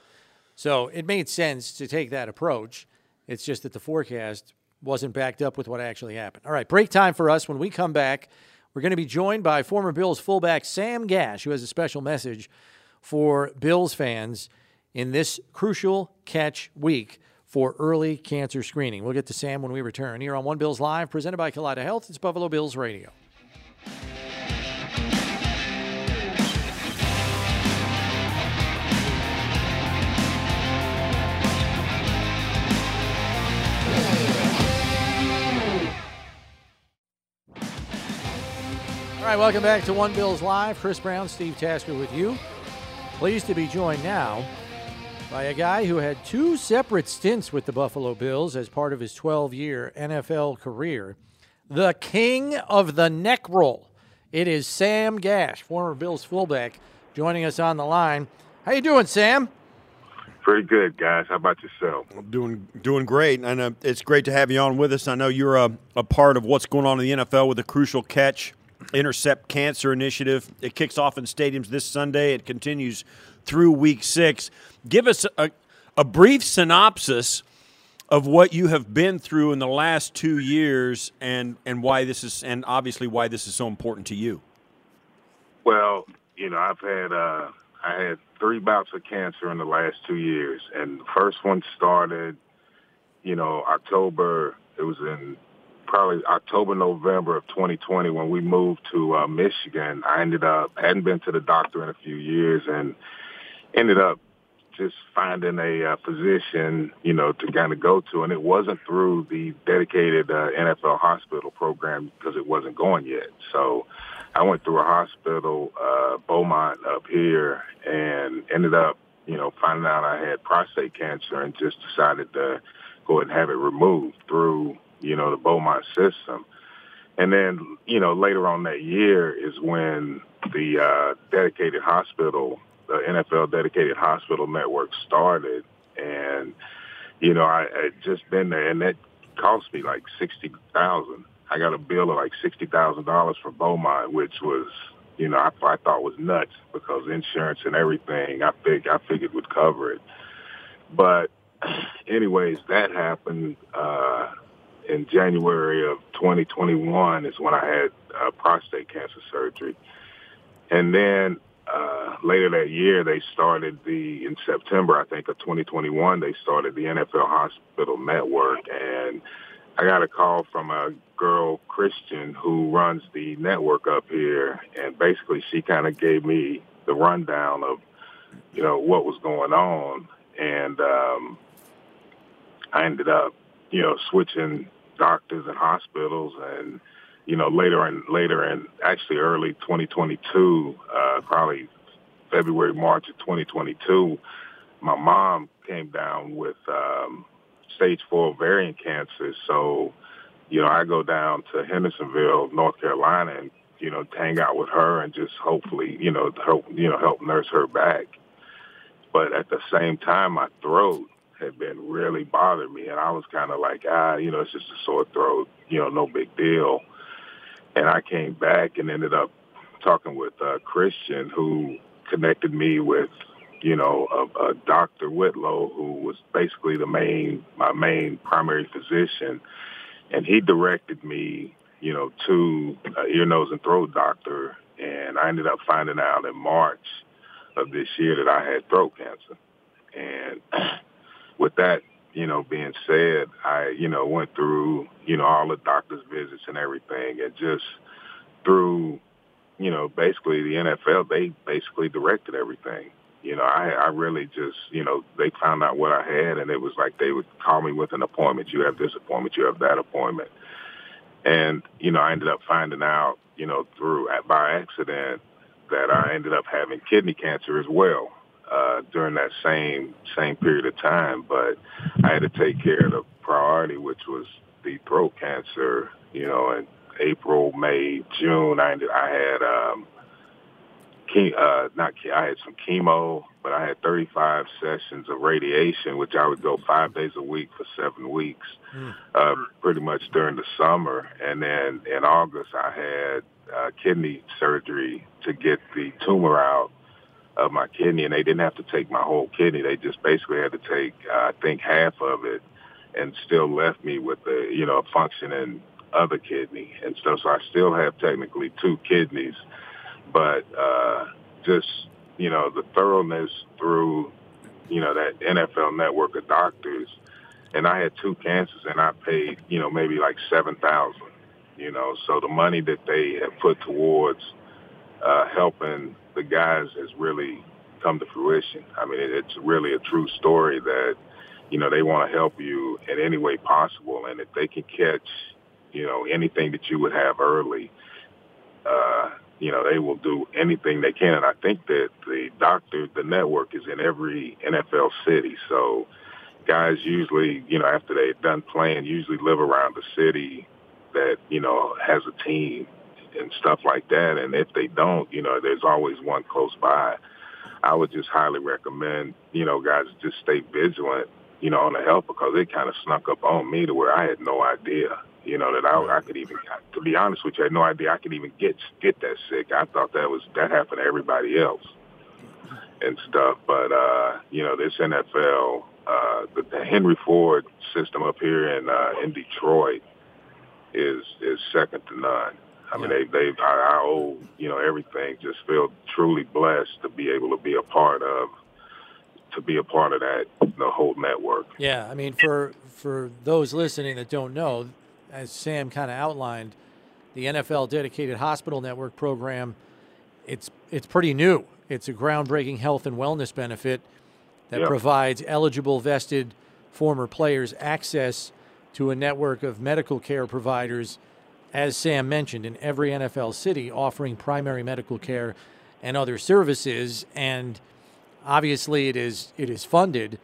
B: So it made sense to take that approach. It's just that the forecast wasn't backed up with what actually happened. All right, break time for us. When we come back, we're going to be joined by former Bills fullback Sam Gash, who has a special message for Bills fans in this crucial catch week for early cancer screening. We'll get to Sam when we return here on One Bills Live, presented by Kaleida Health. It's Buffalo Bills Radio. All right, welcome back to One Bills Live. Chris Brown, Steve Tasker with you. Pleased to be joined now by a guy who had two separate stints with the Buffalo Bills as part of his 12 year NFL career. The king of the neck roll. It is Sam Gash, former Bills fullback, joining us on the line. How you doing, Sam?
F: Pretty good, guys. How about yourself?
C: Doing doing great, and uh, it's great to have you on with us. I know you're a, a part of what's going on in the NFL with a Crucial Catch Intercept Cancer Initiative. It kicks off in stadiums this Sunday. It continues through Week Six. Give us a, a brief synopsis of what you have been through in the last two years, and and why this is, and obviously why this is so important to you.
F: Well, you know, I've had uh, I had three bouts of cancer in the last two years, and the first one started, you know, October. It was in probably October, November of 2020 when we moved to uh, Michigan. I ended up hadn't been to the doctor in a few years, and ended up just finding a uh, physician, you know, to kind of go to, and it wasn't through the dedicated uh, NFL hospital program because it wasn't going yet. So I went through a hospital, uh, Beaumont up here, and ended up, you know, finding out I had prostate cancer, and just decided to go ahead and have it removed through, you know, the Beaumont system. And then, you know, later on that year is when the uh, dedicated hospital the NFL dedicated hospital network started, and you know I had just been there, and that cost me like sixty thousand. I got a bill of like sixty thousand dollars for Beaumont, which was you know I, I thought was nuts because insurance and everything I think I figured would cover it. But [SIGHS] anyways, that happened uh, in January of 2021 is when I had uh, prostate cancer surgery, and then uh, later that year, they started the in September, I think, of 2021. They started the NFL Hospital Network, and I got a call from a girl Christian who runs the network up here, and basically she kind of gave me the rundown of, you know, what was going on, and um, I ended up, you know, switching doctors and hospitals and you know, later in later in actually early 2022, uh, probably February, March of 2022, my mom came down with um, stage four ovarian cancer. So, you know, I go down to Hendersonville, North Carolina, and you know, hang out with her and just hopefully, you know, help you know help nurse her back. But at the same time, my throat had been really bothering me, and I was kind of like, ah, you know, it's just a sore throat, you know, no big deal. And I came back and ended up talking with uh, Christian, who connected me with, you know, a, a Dr. Whitlow, who was basically the main, my main primary physician, and he directed me, you know, to an ear, nose, and throat doctor, and I ended up finding out in March of this year that I had throat cancer, and [CLEARS THROAT] with that you know, being said, I, you know, went through, you know, all the doctor's visits and everything and just through, you know, basically the NFL, they basically directed everything. You know, I, I really just, you know, they found out what I had and it was like they would call me with an appointment. You have this appointment, you have that appointment. And, you know, I ended up finding out, you know, through by accident that I ended up having kidney cancer as well uh, during that same same period of time. But I had to take care of the priority, which was the throat cancer. You know, in April, May, June, I I had um, ke- uh, not ke- I had some chemo, but I had 35 sessions of radiation, which I would go five days a week for seven weeks, mm. uh, pretty much during the summer. And then in August, I had uh, kidney surgery to get the tumor out of my kidney, and they didn't have to take my whole kidney. They just basically had to take, uh, I think, half of it, and still left me with a, you know, a functioning other kidney and stuff. So I still have technically two kidneys, but uh, just you know the thoroughness through, you know, that NFL network of doctors, and I had two cancers, and I paid, you know, maybe like seven thousand. You know, so the money that they have put towards uh, helping the guys has really come to fruition. I mean, it's really a true story that, you know, they want to help you in any way possible. And if they can catch, you know, anything that you would have early, uh, you know, they will do anything they can. And I think that the doctor, the network is in every NFL city. So guys usually, you know, after they're done playing, usually live around the city that, you know, has a team and stuff like that. And if they don't, you know, there's always one close by. I would just highly recommend, you know, guys just stay vigilant, you know, on the health because it kind of snuck up on me to where I had no idea, you know, that I, I could even, to be honest with you, I had no idea I could even get get that sick. I thought that was that happened to everybody else and stuff. But uh, you know, this NFL, uh, the, the Henry Ford system up here in uh, in Detroit is is second to none. I mean, they they I, I owe you know everything. Just feel truly blessed to be able to be a part of to be a part of that the whole network.
B: Yeah, I mean, for for those listening that don't know, as Sam kind of outlined, the NFL dedicated hospital network program, it's it's pretty new. It's a groundbreaking health and wellness benefit that
F: Yeah.
B: provides eligible vested former players access to a network of medical care providers, as Sam mentioned, in every NFL city offering primary medical care and other services. And obviously, it is it is funded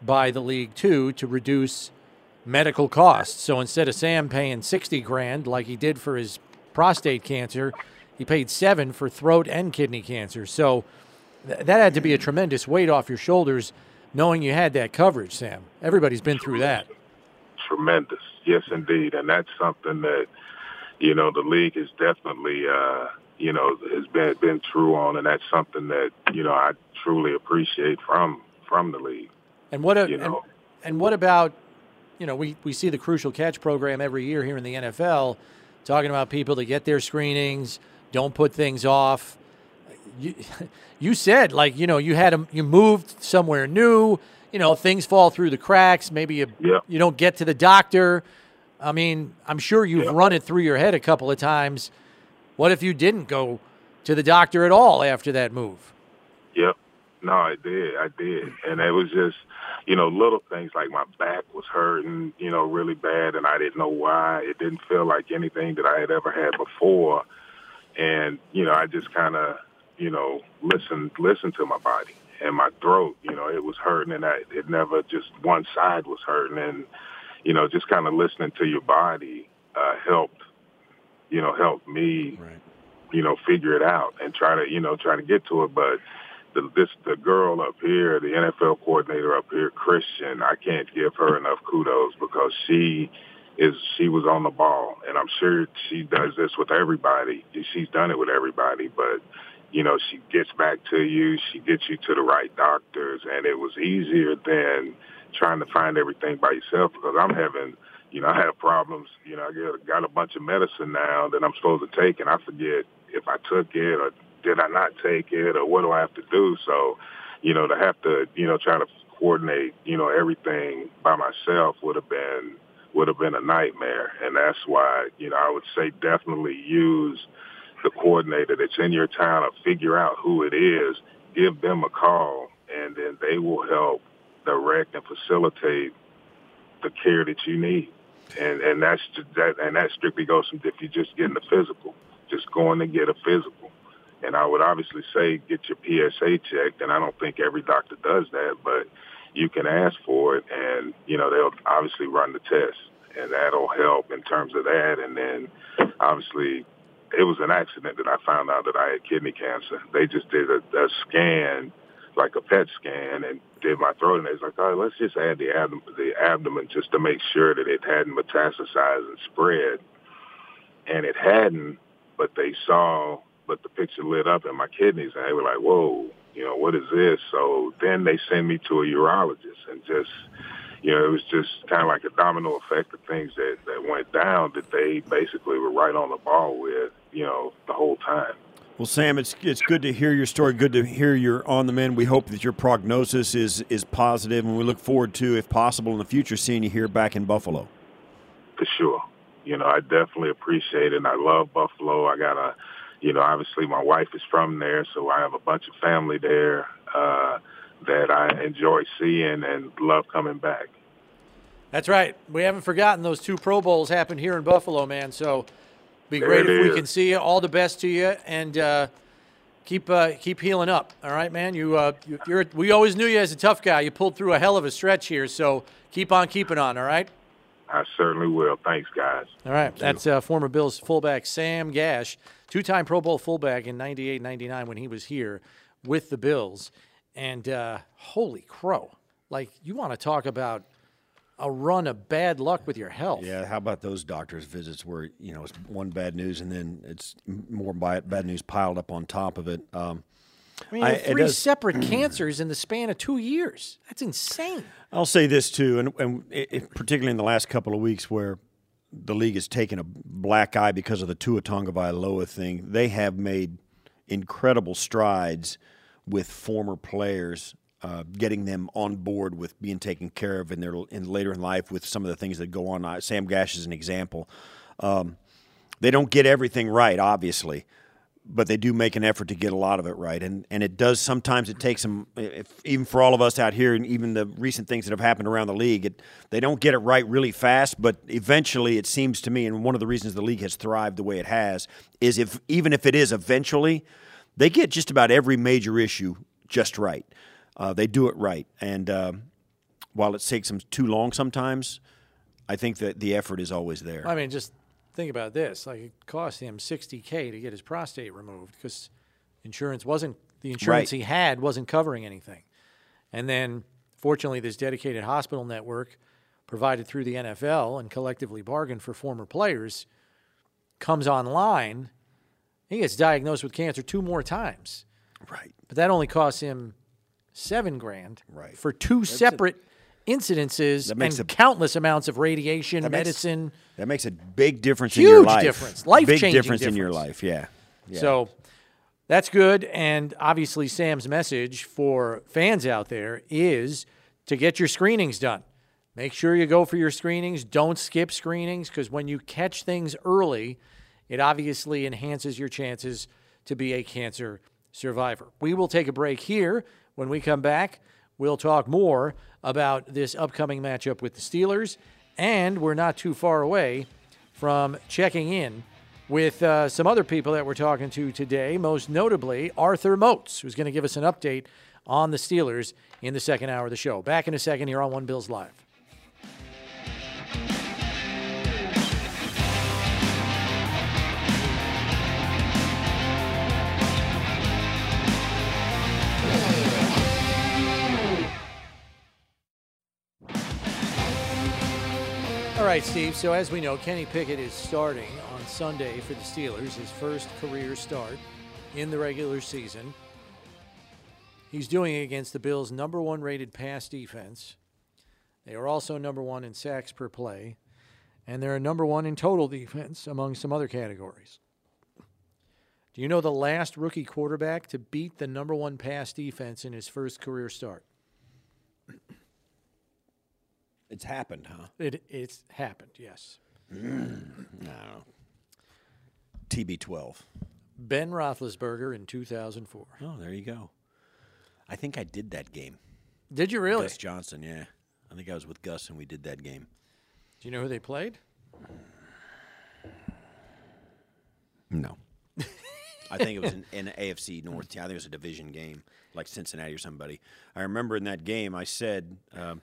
B: by the league too to reduce medical costs. So instead of Sam paying sixty grand like he did for his prostate cancer, he paid seven for throat and kidney cancer. So th- that had to be a tremendous weight off your shoulders, knowing you had that coverage. Sam, everybody's been through that.
F: Tremendous, yes, indeed, and that's something that you know the league is definitely uh, you know has been been true on, and that's something that you know I truly appreciate from from the league.
B: And what a,
F: You
B: and,
F: know.
B: and what about you know we, we see the crucial catch program every year here in the NFL talking about people that get their screenings, don't put things off. You, [LAUGHS] you said like you know you had 'em- you moved somewhere new. You know things fall through the cracks. Maybe you
F: Yeah.
B: you don't get to the doctor. I mean, I'm sure you've
F: Yeah.
B: run it through your head a couple of times. What if you didn't go to the doctor at all after that move?
F: Yep. No, I did. I did. And it was just, you know, little things like my back was hurting, you know, really bad and I didn't know why. It didn't feel like anything that I had ever had before. And, you know, I just kind of, you know, listened listened to my body and my throat, you know, it was hurting and I, it never just one side was hurting and you know, just kind of listening to your body uh helped, you know, helped me
C: Right.
F: you know, figure it out and try to, you know, try to get to it. But the, this, the girl up here, the NFL coordinator up here, Christian, I can't give her enough kudos because she is, she was on the ball and I'm sure she does this with everybody. She's done it with everybody, but you know, she gets back to you, she gets you to the right doctors and it was easier than trying to find everything by yourself because I'm having, you know, I have problems. You know, I get, got a bunch of medicine now that I'm supposed to take, and I forget if I took it or did I not take it or what do I have to do. So, you know, to have to, you know, try to coordinate, you know, everything by myself would have been would have been a nightmare, and that's why, you know, I would say definitely use the coordinator that's in your town to figure out who it is, give them a call, and then they will help direct and facilitate the care that you need. And and that's that and that strictly goes from if you're just getting a physical, just going to get a physical. And I would obviously say get your PSA checked, and I don't think every doctor does that, but you can ask for it, and you know they'll obviously run the test, and that'll help in terms of that. And then obviously it was an accident that I found out that I had kidney cancer. They just did a, a scan, like a PET scan, and did my throat, and they was like, "Oh, let's just add the abdomen, the abdomen just to make sure that it hadn't metastasized and spread." And it hadn't, but they saw, but the picture lit up in my kidneys, and they were like, "Whoa, you know, what is this?" So then they send me to a urologist, and just you know, it was just kind of like a domino effect of things that, that went down that they basically were right on the ball with, you know, the whole time.
C: Well, Sam, it's it's good to hear your story. Good to hear you're on the mend. We hope that your prognosis is is positive, and we look forward to, if possible, in the future, seeing you here back in Buffalo.
F: For sure. You know, I definitely appreciate it. And I love Buffalo. I got a, you know, obviously my wife is from there, so I have a bunch of family there uh, that I enjoy seeing and love coming back.
B: That's right. We haven't forgotten those two Pro Bowls happened here in Buffalo, man. So Be
F: There
B: great if we
F: is.
B: can see you. All the best to you, and uh, keep uh, keep healing up. All right, man. You, uh, you you're we always knew you as a tough guy. You pulled through a hell of a stretch here, so keep on keeping on. All right.
F: I certainly will. Thanks, guys.
B: All right. That's uh, former Bills fullback Sam Gash, two-time Pro Bowl fullback in 98, 99 when he was here with the Bills. And uh, holy crow. Like, you want to talk about a run of bad luck with your health.
C: Yeah, how about those doctor's visits where you know it's one bad news and then it's more bad bad news piled up on top of it? Um,
B: I mean,
C: I-
B: you have
C: it
B: three
C: does-
B: separate [CLEARS THROAT] cancers in the span of two years. That's insane.
C: I'll say this too, and, and it, particularly in the last couple of weeks where the league has taken a black eye because of the Tua Tagovailoa thing, they have made incredible strides with former players, uh, getting them on board with being taken care of in their in later in life with some of the things that go on. Uh, Sam Gash is an example. Um, they don't get everything right, obviously, but they do make an effort to get a lot of it right. And and it does sometimes it takes them, if, even for all of us out here, and even the recent things that have happened around the league, it, they don't get it right really fast. But eventually, it seems to me, and one of the reasons the league has thrived the way it has is if even if it is eventually, they get just about every major issue just right. Uh, they do it right, and um, while it takes them too long sometimes, I think that the effort is always there.
B: I mean, just think about this. Like, it cost him 60K to get his prostate removed because insurance wasn't, the insurance
C: Right.
B: he had wasn't covering anything. And then, fortunately, this dedicated hospital network provided through the NFL and collectively bargained for former players comes online. He gets diagnosed with cancer two more times.
C: Right.
B: But that only costs him seven grand
C: Right.
B: for two separate incidences
C: That makes
B: and
C: a-
B: countless amounts of radiation,
C: That makes-
B: medicine.
C: That makes a big difference in your
B: Huge
C: life.
B: difference.
C: Big
B: Life-changing
C: difference, in your life. Yeah. yeah.
B: So that's good. And obviously, Sam's message for fans out there is to get your screenings done. Make sure you go for your screenings. Don't skip screenings because when you catch things early, it obviously enhances your chances to be a cancer survivor. We will take a break here. When we come back, we'll talk more about this upcoming matchup with the Steelers. And we're not too far away from checking in with uh, some other people that we're talking to today, most notably Arthur Moats, who's going to give us an update on the Steelers in the second hour of the show. Back in a second here on One Bills Live. Right, Steve. So, as we know, Kenny Pickett is starting on Sunday for the Steelers, his first career start in the regular season. He's doing it against the Bills' number one rated pass defense. They are also number one in sacks per play, and they're number one in total defense among some other categories. Do you know the last rookie quarterback to beat the number one pass defense in his first career start?
C: It's happened, huh?
B: It, it's happened, yes.
C: No. TB12.
B: Ben Roethlisberger in 2004.
C: Oh, there you go. I think I did that game.
B: Did you really?
C: Gus Johnson, yeah. I think I was with Gus and we did that game.
B: Do you know who they played?
C: No. [LAUGHS] I think it was in, in AFC North. I think it was a division game, like Cincinnati or somebody. I remember in that game, I said um,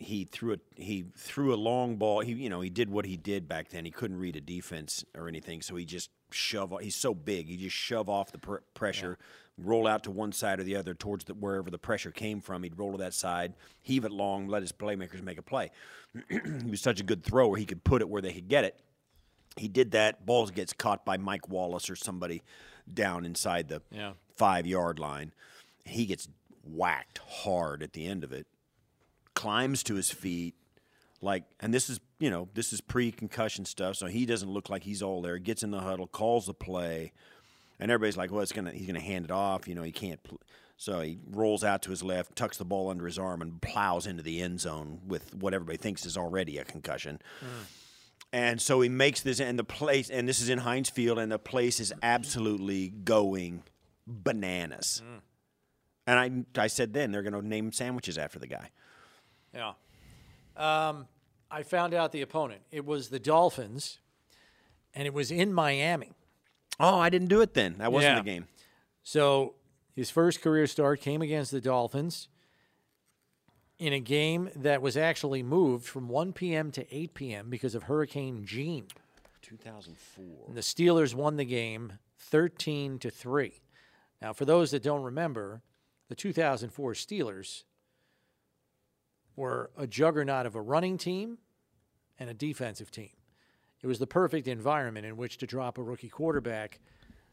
C: he threw a he threw a long ball. He you know he did what he did back then. He couldn't read a defense or anything, so he just shove. He's so big, he just shove off the pr- pressure, roll out to one side or the other towards the, wherever the pressure came from. He'd roll to that side, heave it long, let his playmakers make a play. [CLEARS THROAT] he was such a good thrower; he could put it where they could get it he did that. Ball gets caught by Mike Wallace or somebody down inside the
B: Yeah.
C: five yard line. He gets whacked hard at the end of it. Climbs to his feet, like, and this is you know this is pre concussion stuff, so he doesn't look like he's all there. Gets in the huddle, calls the play, and everybody's like, "Well, it's gonna he's gonna hand it off." You know, he can't. Pl-. So he rolls out to his left, tucks the ball under his arm, and plows into the end zone with what everybody thinks is already a concussion. Hmm. And so he makes this, and the place, and this is in Heinz Field, and the place is absolutely going bananas. Hmm. And I, I said then they're going to name sandwiches after the guy.
B: Yeah. Um, I found out the opponent. It was the Dolphins, and it was in Miami.
C: Oh, I didn't do it then. That wasn't
B: Yeah.
C: the game.
B: So his first career start came against the Dolphins in a game that was actually moved from 1 p.m. to 8 p.m. because of Hurricane Jeanne.
C: 2004.
B: And the Steelers won the game 13 to 3. Now, for those that don't remember, the 2004 Steelers were a juggernaut of a running team and a defensive team. It was the perfect environment in which to drop a rookie quarterback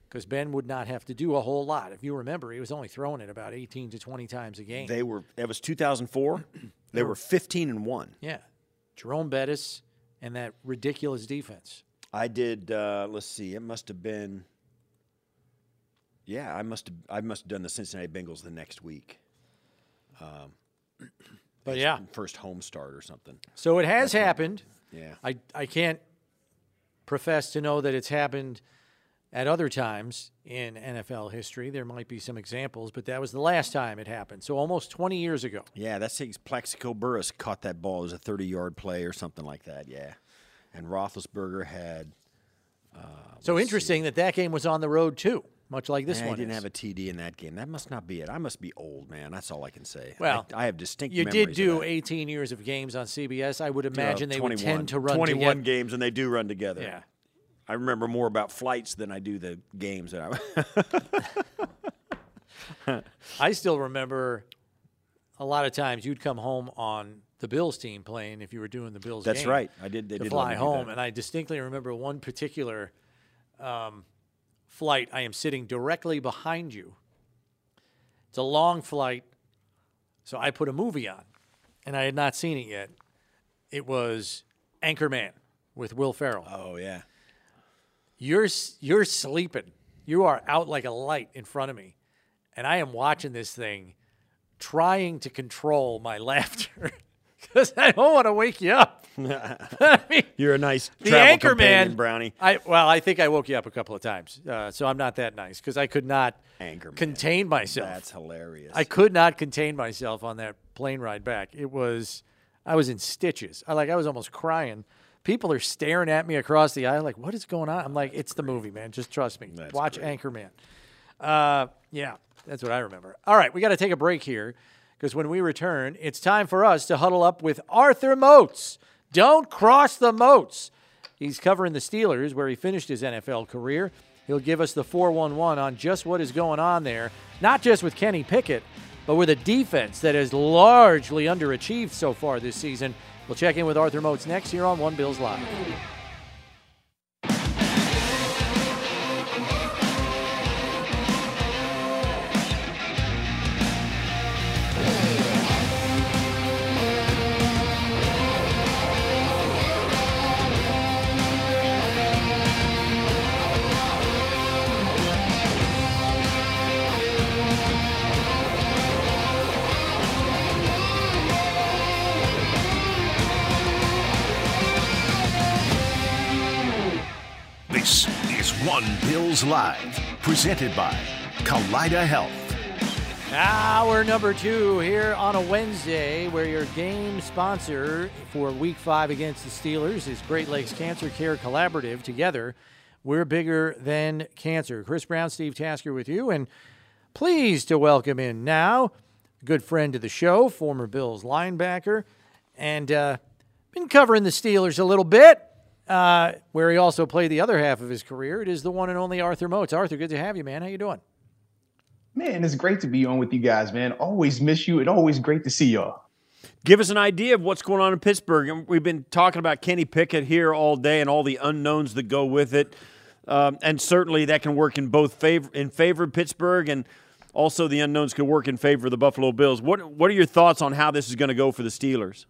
B: because Ben would not have to do a whole lot. If you remember, he was only throwing it about 18 to 20 times a game.
C: They were. It was 2004. [CLEARS THROAT] they were 15 and one.
B: yeah. Jerome Bettis and that ridiculous defense.
C: I did. Uh, let's see. It must have been. Yeah, I must have. I must have done the Cincinnati Bengals the next week.
B: But yeah,
C: First home start or something.
B: so it has happened.
C: Yeah.
B: I, I can't profess to know that it's happened at other times in NFL history. There might be some examples, but that was the last time it happened. So almost 20 years ago.
C: Yeah, that's. Plaxico Burress caught that ball. It was a 30-yard play or something like that. Yeah, and Roethlisberger had.
B: Uh, so interesting that that game was on the road too, much like this
C: Eh, he
B: one
C: didn't
B: is.
C: have a TD in that game. That must not be it. I must be old, man. That's all I can say.
B: Well,
C: I, have distinct.
B: you did do
C: that.
B: 18 years of games on CBS. I would
C: Uh,
B: imagine they would
C: 21
B: tend to run
C: 21
B: together.
C: games, and they do run together.
B: Yeah.
C: I remember more about flights than I do the games that I. [LAUGHS]
B: I still remember a lot of times you'd come home on the Bills team playing if you were doing the Bills
C: That's right. I did. They
B: to
C: did
B: fly
C: let me do
B: home. And I distinctly remember one particular um, flight. I am sitting directly behind you. It's a long flight. So I put a movie on, and I had not seen it yet. It was Anchorman with Will Ferrell.
C: Oh yeah.
B: You're you're sleeping. You are out like a light in front of me, and I am watching this thing, trying to control my [LAUGHS] laughter [LAUGHS] because I don't want to wake you up. [LAUGHS] [LAUGHS] I mean,
C: You're a nice
B: the
C: travel
B: anchor man,
C: Brownie.
B: I well, I think I woke you up a couple of times, uh, so I'm not that nice because I could not
C: Anchorman.
B: contain myself.
C: That's hilarious.
B: I could not contain myself on that plane ride back. It was, I was in stitches. I like, I was almost crying. People are staring at me across the aisle, like, "What is going on?" I'm like, "It's the movie, man. Just trust me.
C: That's
B: Watch
C: great.
B: Anchorman." Uh, yeah, that's what I remember. All right, we got to take a break here because when we return, it's time for us to huddle up with Arthur Moats. Don't cross the moats. He's covering the Steelers, where he finished his NFL career. He'll give us the 411 on just what is going on there, not just with Kenny Pickett, but with a defense that has largely underachieved so far this season. We'll check in with Arthur Moats next here on One Bills Live.
A: Live, presented by Kaleida Health.
B: Hour number two here on a Wednesday, where your game sponsor for week five against the Steelers is Great Lakes Cancer Care Collaborative. Together, we're bigger than cancer. Chris Brown, Steve Tasker with you, and pleased to welcome in now good friend of the show, former Bills linebacker, and uh, been covering the Steelers a little bit. Uh, where he also played the other half of his career. It is the one and only Arthur Moats. Arthur, good to have you, man. How you doing?
G: Man, it's great to be on with you guys, man. Always miss you and always great to see y'all.
C: Give us an idea of what's going on in Pittsburgh. And We've been talking about Kenny Pickett here all day and all the unknowns that go with it. Um, and certainly that can work in both favor in favor of Pittsburgh and also the unknowns could work in favor of the Buffalo Bills. What what are your thoughts on how this is going to go for the Steelers?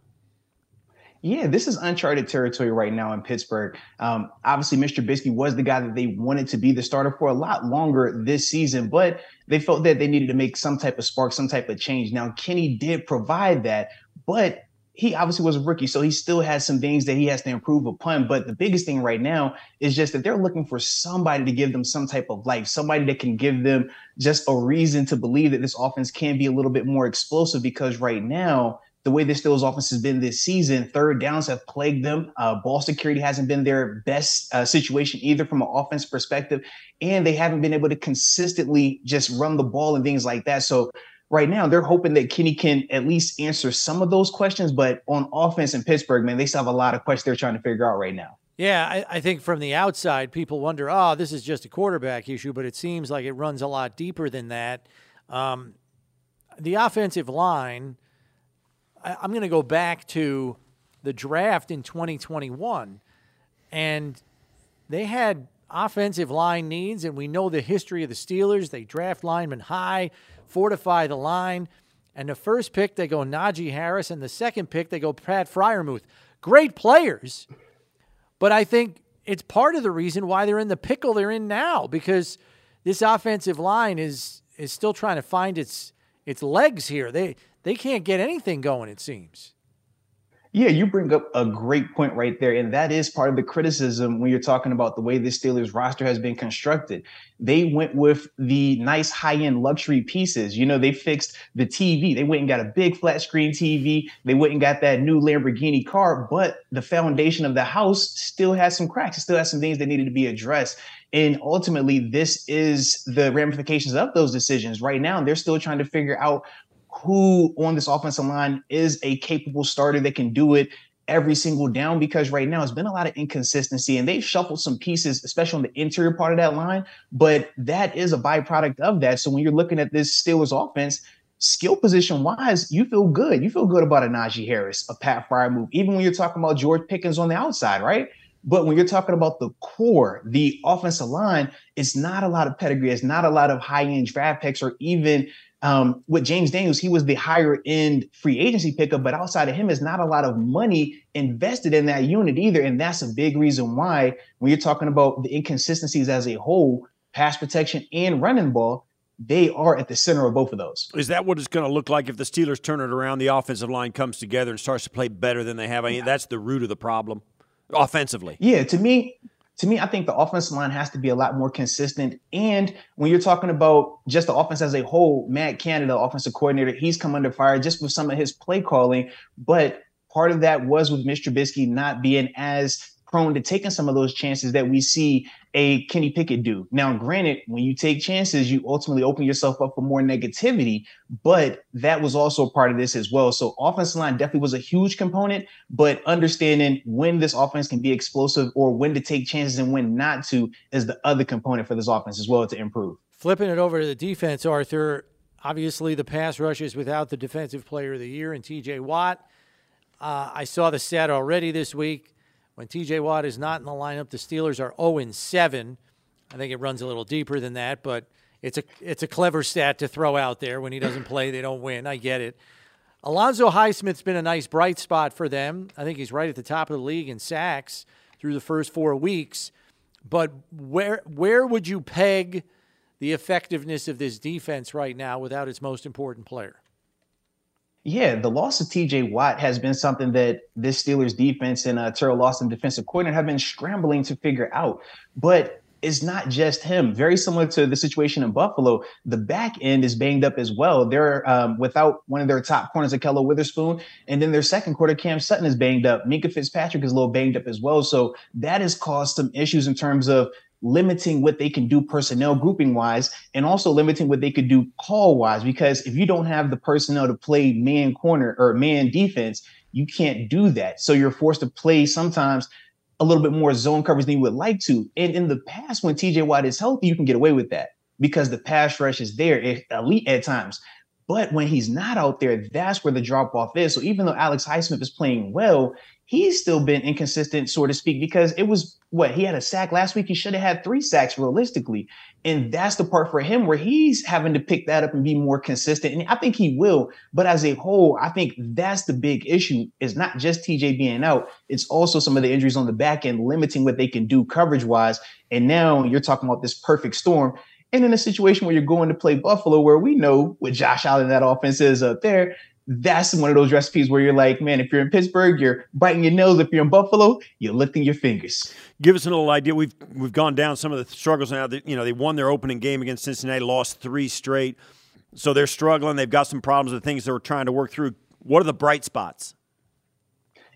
G: Yeah, this is uncharted territory right now in Pittsburgh. Um, obviously, Mr. Trubisky was the guy that they wanted to be the starter for a lot longer this season, but they felt that they needed to make some type of spark, some type of change. Now, Kenny did provide that, but he obviously was a rookie, so he still has some things that he has to improve upon. But the biggest thing right now is just that they're looking for somebody to give them some type of life, somebody that can give them just a reason to believe that this offense can be a little bit more explosive because right now, the way the Steelers offense has been this season, third downs have plagued them. Uh, ball security hasn't been their best uh, situation either from an offense perspective, and they haven't been able to consistently just run the ball and things like that. So right now they're hoping that Kenny can at least answer some of those questions. But on offense in Pittsburgh, man, they still have a lot of questions they're trying to figure out right now.
B: Yeah, I, I, think from the outside, people wonder, oh, this is just a quarterback issue, but it seems like it runs a lot deeper than that. Um, the offensive line, I'm going to go back to the draft in 2021, and they had offensive line needs, and we know the history of the Steelers. They draft linemen high, fortify the line. And the first pick, they go Najee Harris, and the second pick, they go Pat Freiermuth. Great players but I think it's part of the reason why they're in the pickle they're in now because this offensive line is is still trying to find its its legs here. They they can't get anything going. It seems.
G: Yeah, you bring up a great point right there. And that is part of the criticism when you're talking about the way the Steelers roster has been constructed. They went with the nice high end luxury pieces. You know, they fixed the TV. They went and got a big flat screen TV. They went and got that new Lamborghini car, but the foundation of the house still has some cracks. It still has some things that needed to be addressed. And ultimately, this is the ramifications of those decisions. Right now, they're still trying to figure out who on this offensive line is a capable starter that can do it every single down because right now it's been a lot of inconsistency and they've shuffled some pieces, especially on the interior part of that line. But that is a byproduct of that. So when you're looking at this Steelers offense, skill position wise, you feel good. You feel good about a Najee Harris, a Pat Freiermuth, even when you're talking about George Pickens on the outside, right? But when you're talking about the core, the offensive line, it's not a lot of pedigree. It's not a lot of high end draft picks or even um, with James Daniels, he was the higher end free agency pickup, but outside of him, is not a lot of money invested in that unit either. And that's a big reason why, when you're talking about the inconsistencies as a whole, pass protection and running ball, they are at the center of both of those.
C: Is that what it's going to look like if the Steelers turn it around? The offensive line comes together and starts to play better than they have. I mean, that's the root of the problem offensively.
G: Yeah, to me, to me, I think the offensive line has to be a lot more consistent. And when you're talking about just the offense as a whole, Matt Canada, offensive coordinator, he's come under fire just with some of his play calling. But part of that was with Mr. Trubisky not being as prone to taking some of those chances that we see a Kenny Pickett do. Now, granted, when you take chances, you ultimately open yourself up for more negativity, but that was also part of this as well. So, offensive line definitely was a huge component, but understanding when this offense can be explosive or when to take chances and when not to is the other component for this offense as well to improve.
B: Flipping it over to the defense, Arthur. Obviously, the pass rush is without the defensive player of the year and TJ Watt. Uh, I saw the stat already this week. When TJ Watt is not in the lineup, the Steelers are 0 7. I think it runs a little deeper than that, but it's a it's a clever stat to throw out there. When he doesn't [CLEARS THROAT] play, they don't win. I get it. Alonzo Highsmith's been a nice bright spot for them. I think he's right at the top of the league in sacks through the first four weeks. But where where would you peg the effectiveness of this defense right now without its most important player?
G: Yeah, the loss of TJ Watt has been something that this Steelers defense and uh, Teryl Austin defensive coordinator have been scrambling to figure out. But it's not just him. Very similar to the situation in Buffalo, the back end is banged up as well. They're um, without one of their top corners, Ahkello Witherspoon, and then their second quarter, Cam Sutton is banged up. Minkah Fitzpatrick is a little banged up as well. So that has caused some issues in terms of limiting what they can do personnel grouping wise and also limiting what they could do call wise because if you don't have the personnel to play man corner or man defense you can't do that. So you're forced to play sometimes a little bit more zone coverage than you would like to. And in the past when tj watt is healthy you can get away with that because the pass rush is there eh, elite at times. But when he's not out there, that's where the drop off is. So even though Alex Highsmith is playing well, he's still been inconsistent, so to speak, because it was what he had a sack last week. He should have had three sacks realistically. And that's the part for him where he's having to pick that up and be more consistent. And I think he will. But as a whole, I think that's the big issue is not just TJ being out. It's also some of the injuries on the back end limiting what they can do coverage wise. And now you're talking about this perfect storm. And in a situation where you're going to play Buffalo, where we know what Josh Allen that offense is up there, that's one of those recipes where you're like, man, if you're in Pittsburgh, you're biting your nails. If you're in Buffalo, you're lifting your fingers.
C: Give us a little idea. We've we've gone down some of the struggles now. That, you know, they won their opening game against Cincinnati, lost three straight, so they're struggling. They've got some problems with things they were trying to work through. What are the bright spots?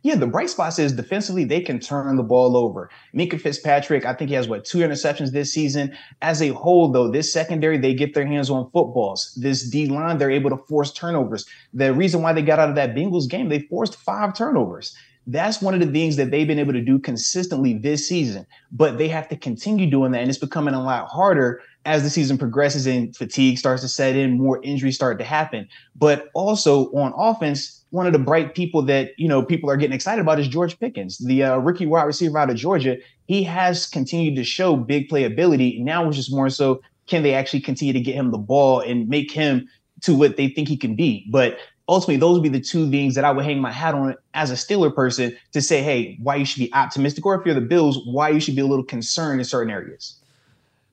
G: Yeah, the bright spots is defensively, they can turn the ball over. Minkah Fitzpatrick, I think he has what, two interceptions this season. As a whole, though, this secondary, they get their hands on footballs. This D line, they're able to force turnovers. The reason why they got out of that Bengals game, they forced five turnovers. That's one of the things that they've been able to do consistently this season, but they have to continue doing that. And it's becoming a lot harder as the season progresses and fatigue starts to set in, more injuries start to happen. But also on offense, one of the bright people that you know people are getting excited about is George Pickens, the uh, rookie wide receiver out of Georgia. He has continued to show big playability. Now it's just more so can they actually continue to get him the ball and make him to what they think he can be. But ultimately, those would be the two things that I would hang my hat on as a Steeler person to say, hey, why you should be optimistic, or if you're the Bills, why you should be a little concerned in certain areas.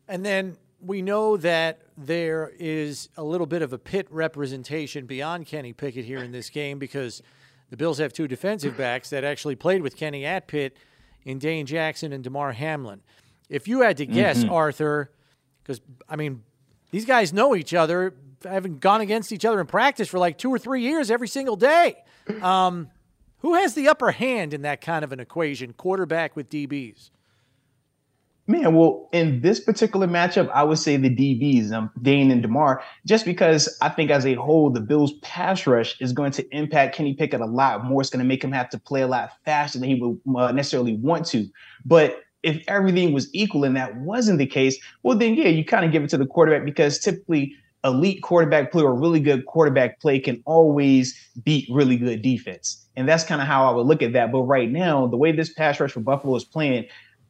B: And then we know that there is a little bit of a Pitt representation beyond Kenny Pickett here in this game because the Bills have two defensive backs that actually played with Kenny at Pitt in Dane Jackson and Damar Hamlin. If you had to guess, mm-hmm. Arthur, because I mean, these guys know each other, haven't gone against each other in practice for like two or three years every single day. Um, who has the upper hand in that kind of an equation, quarterback with DBs?
G: Man, well, in this particular matchup, I would say the DBs, um, Dane and Damar, just because I think as a whole, the Bills' pass rush is going to impact Kenny Pickett a lot more. It's going to make him have to play a lot faster than he would uh, necessarily want to. But if everything was equal and that wasn't the case, well, then yeah, you kind of give it to the quarterback because typically elite quarterback play or really good quarterback play can always beat really good defense. And that's kind of how I would look at that. But right now, the way this pass rush for Buffalo is playing,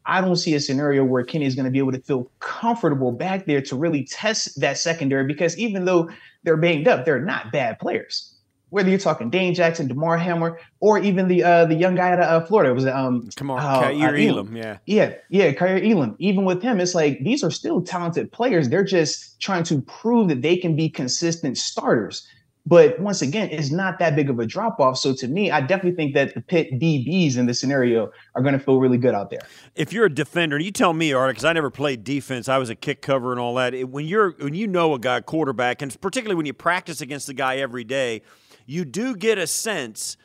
G: I don't see a scenario where Kenny is going to be able to feel comfortable back there to really test that secondary because even though they're banged up, they're not bad players. Whether you're talking Dane Jackson, Damar Hammer, or even the uh, the young guy out of uh, Florida, it was um
C: Kamar uh, Kaiir uh, Elam, yeah,
G: yeah, yeah, Kaiir Elam. Even with him, it's like these are still talented players. They're just trying to prove that they can be consistent starters. But once again, it's not that big of a drop off. So to me, I definitely think that the Pitt DBs in this scenario are going to feel really good out there.
C: If you're a defender, you tell me, Art, because I never played defense. I was a kick cover and all that. When you're when you know a guy quarterback, and particularly when you practice against the guy every day, you do get a sense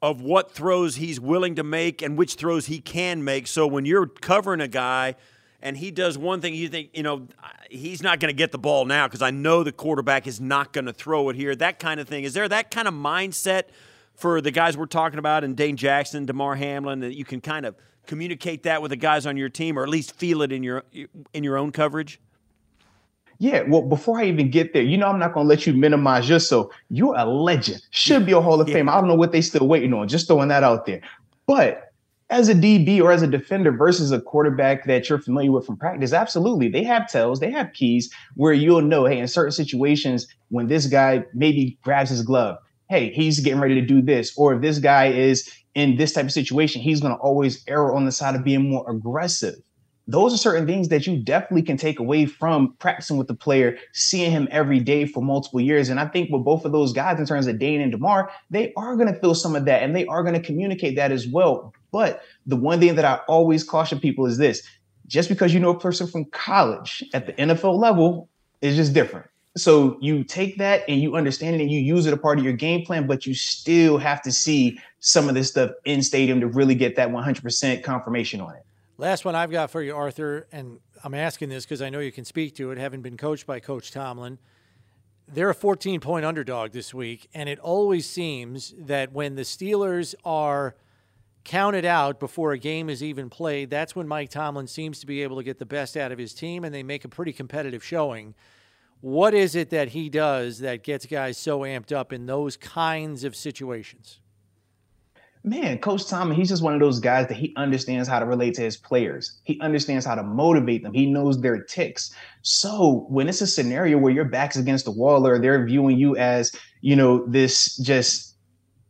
C: of what throws he's willing to make and which throws he can make. So when you're covering a guy and he does one thing, you think, you know, he's not going to get the ball now because I know the quarterback is not going to throw it here. That kind of thing. Is there that kind of mindset for the guys we're talking about and Dane Jackson, Damar Hamlin that you can kind of communicate that with the guys on your team, or at least feel it in your in your own coverage?
G: Yeah, well, before I even get there, you know, I'm not going to let you minimize yourself. You're a legend, should be a Hall of yeah. Fame. I don't know what they still waiting on. Just throwing that out there. But as a DB or as a defender versus a quarterback that you're familiar with from practice, absolutely. They have tells, they have keys where you'll know, hey, in certain situations, when this guy maybe grabs his glove, hey, he's getting ready to do this. Or if this guy is in this type of situation, he's going to always err on the side of being more aggressive those are certain things that you definitely can take away from practicing with the player, seeing him every day for multiple years. And I think with both of those guys, in terms of Dane and Damar, they are going to feel some of that and they are going to communicate that as well. But the one thing that I always caution people is this just because you know a person from college at the NFL level is just different. So you take that and you understand it and you use it a part of your game plan, but you still have to see some of this stuff in stadium to really get that 100% confirmation on it.
B: Last one I've got for you, Arthur, and I'm asking this because I know you can speak to it, having been coached by Coach Tomlin. They're a 14 point underdog this week, and it always seems that when the Steelers are counted out before a game is even played, that's when Mike Tomlin seems to be able to get the best out of his team and they make a pretty competitive showing. What is it that he does that gets guys so amped up in those kinds of situations?
G: man, Coach Tomlin, he's just one of those guys that he understands how to relate to his players. He understands how to motivate them. He knows their ticks. So when it's a scenario where your back's against the wall or they're viewing you as, you know, this just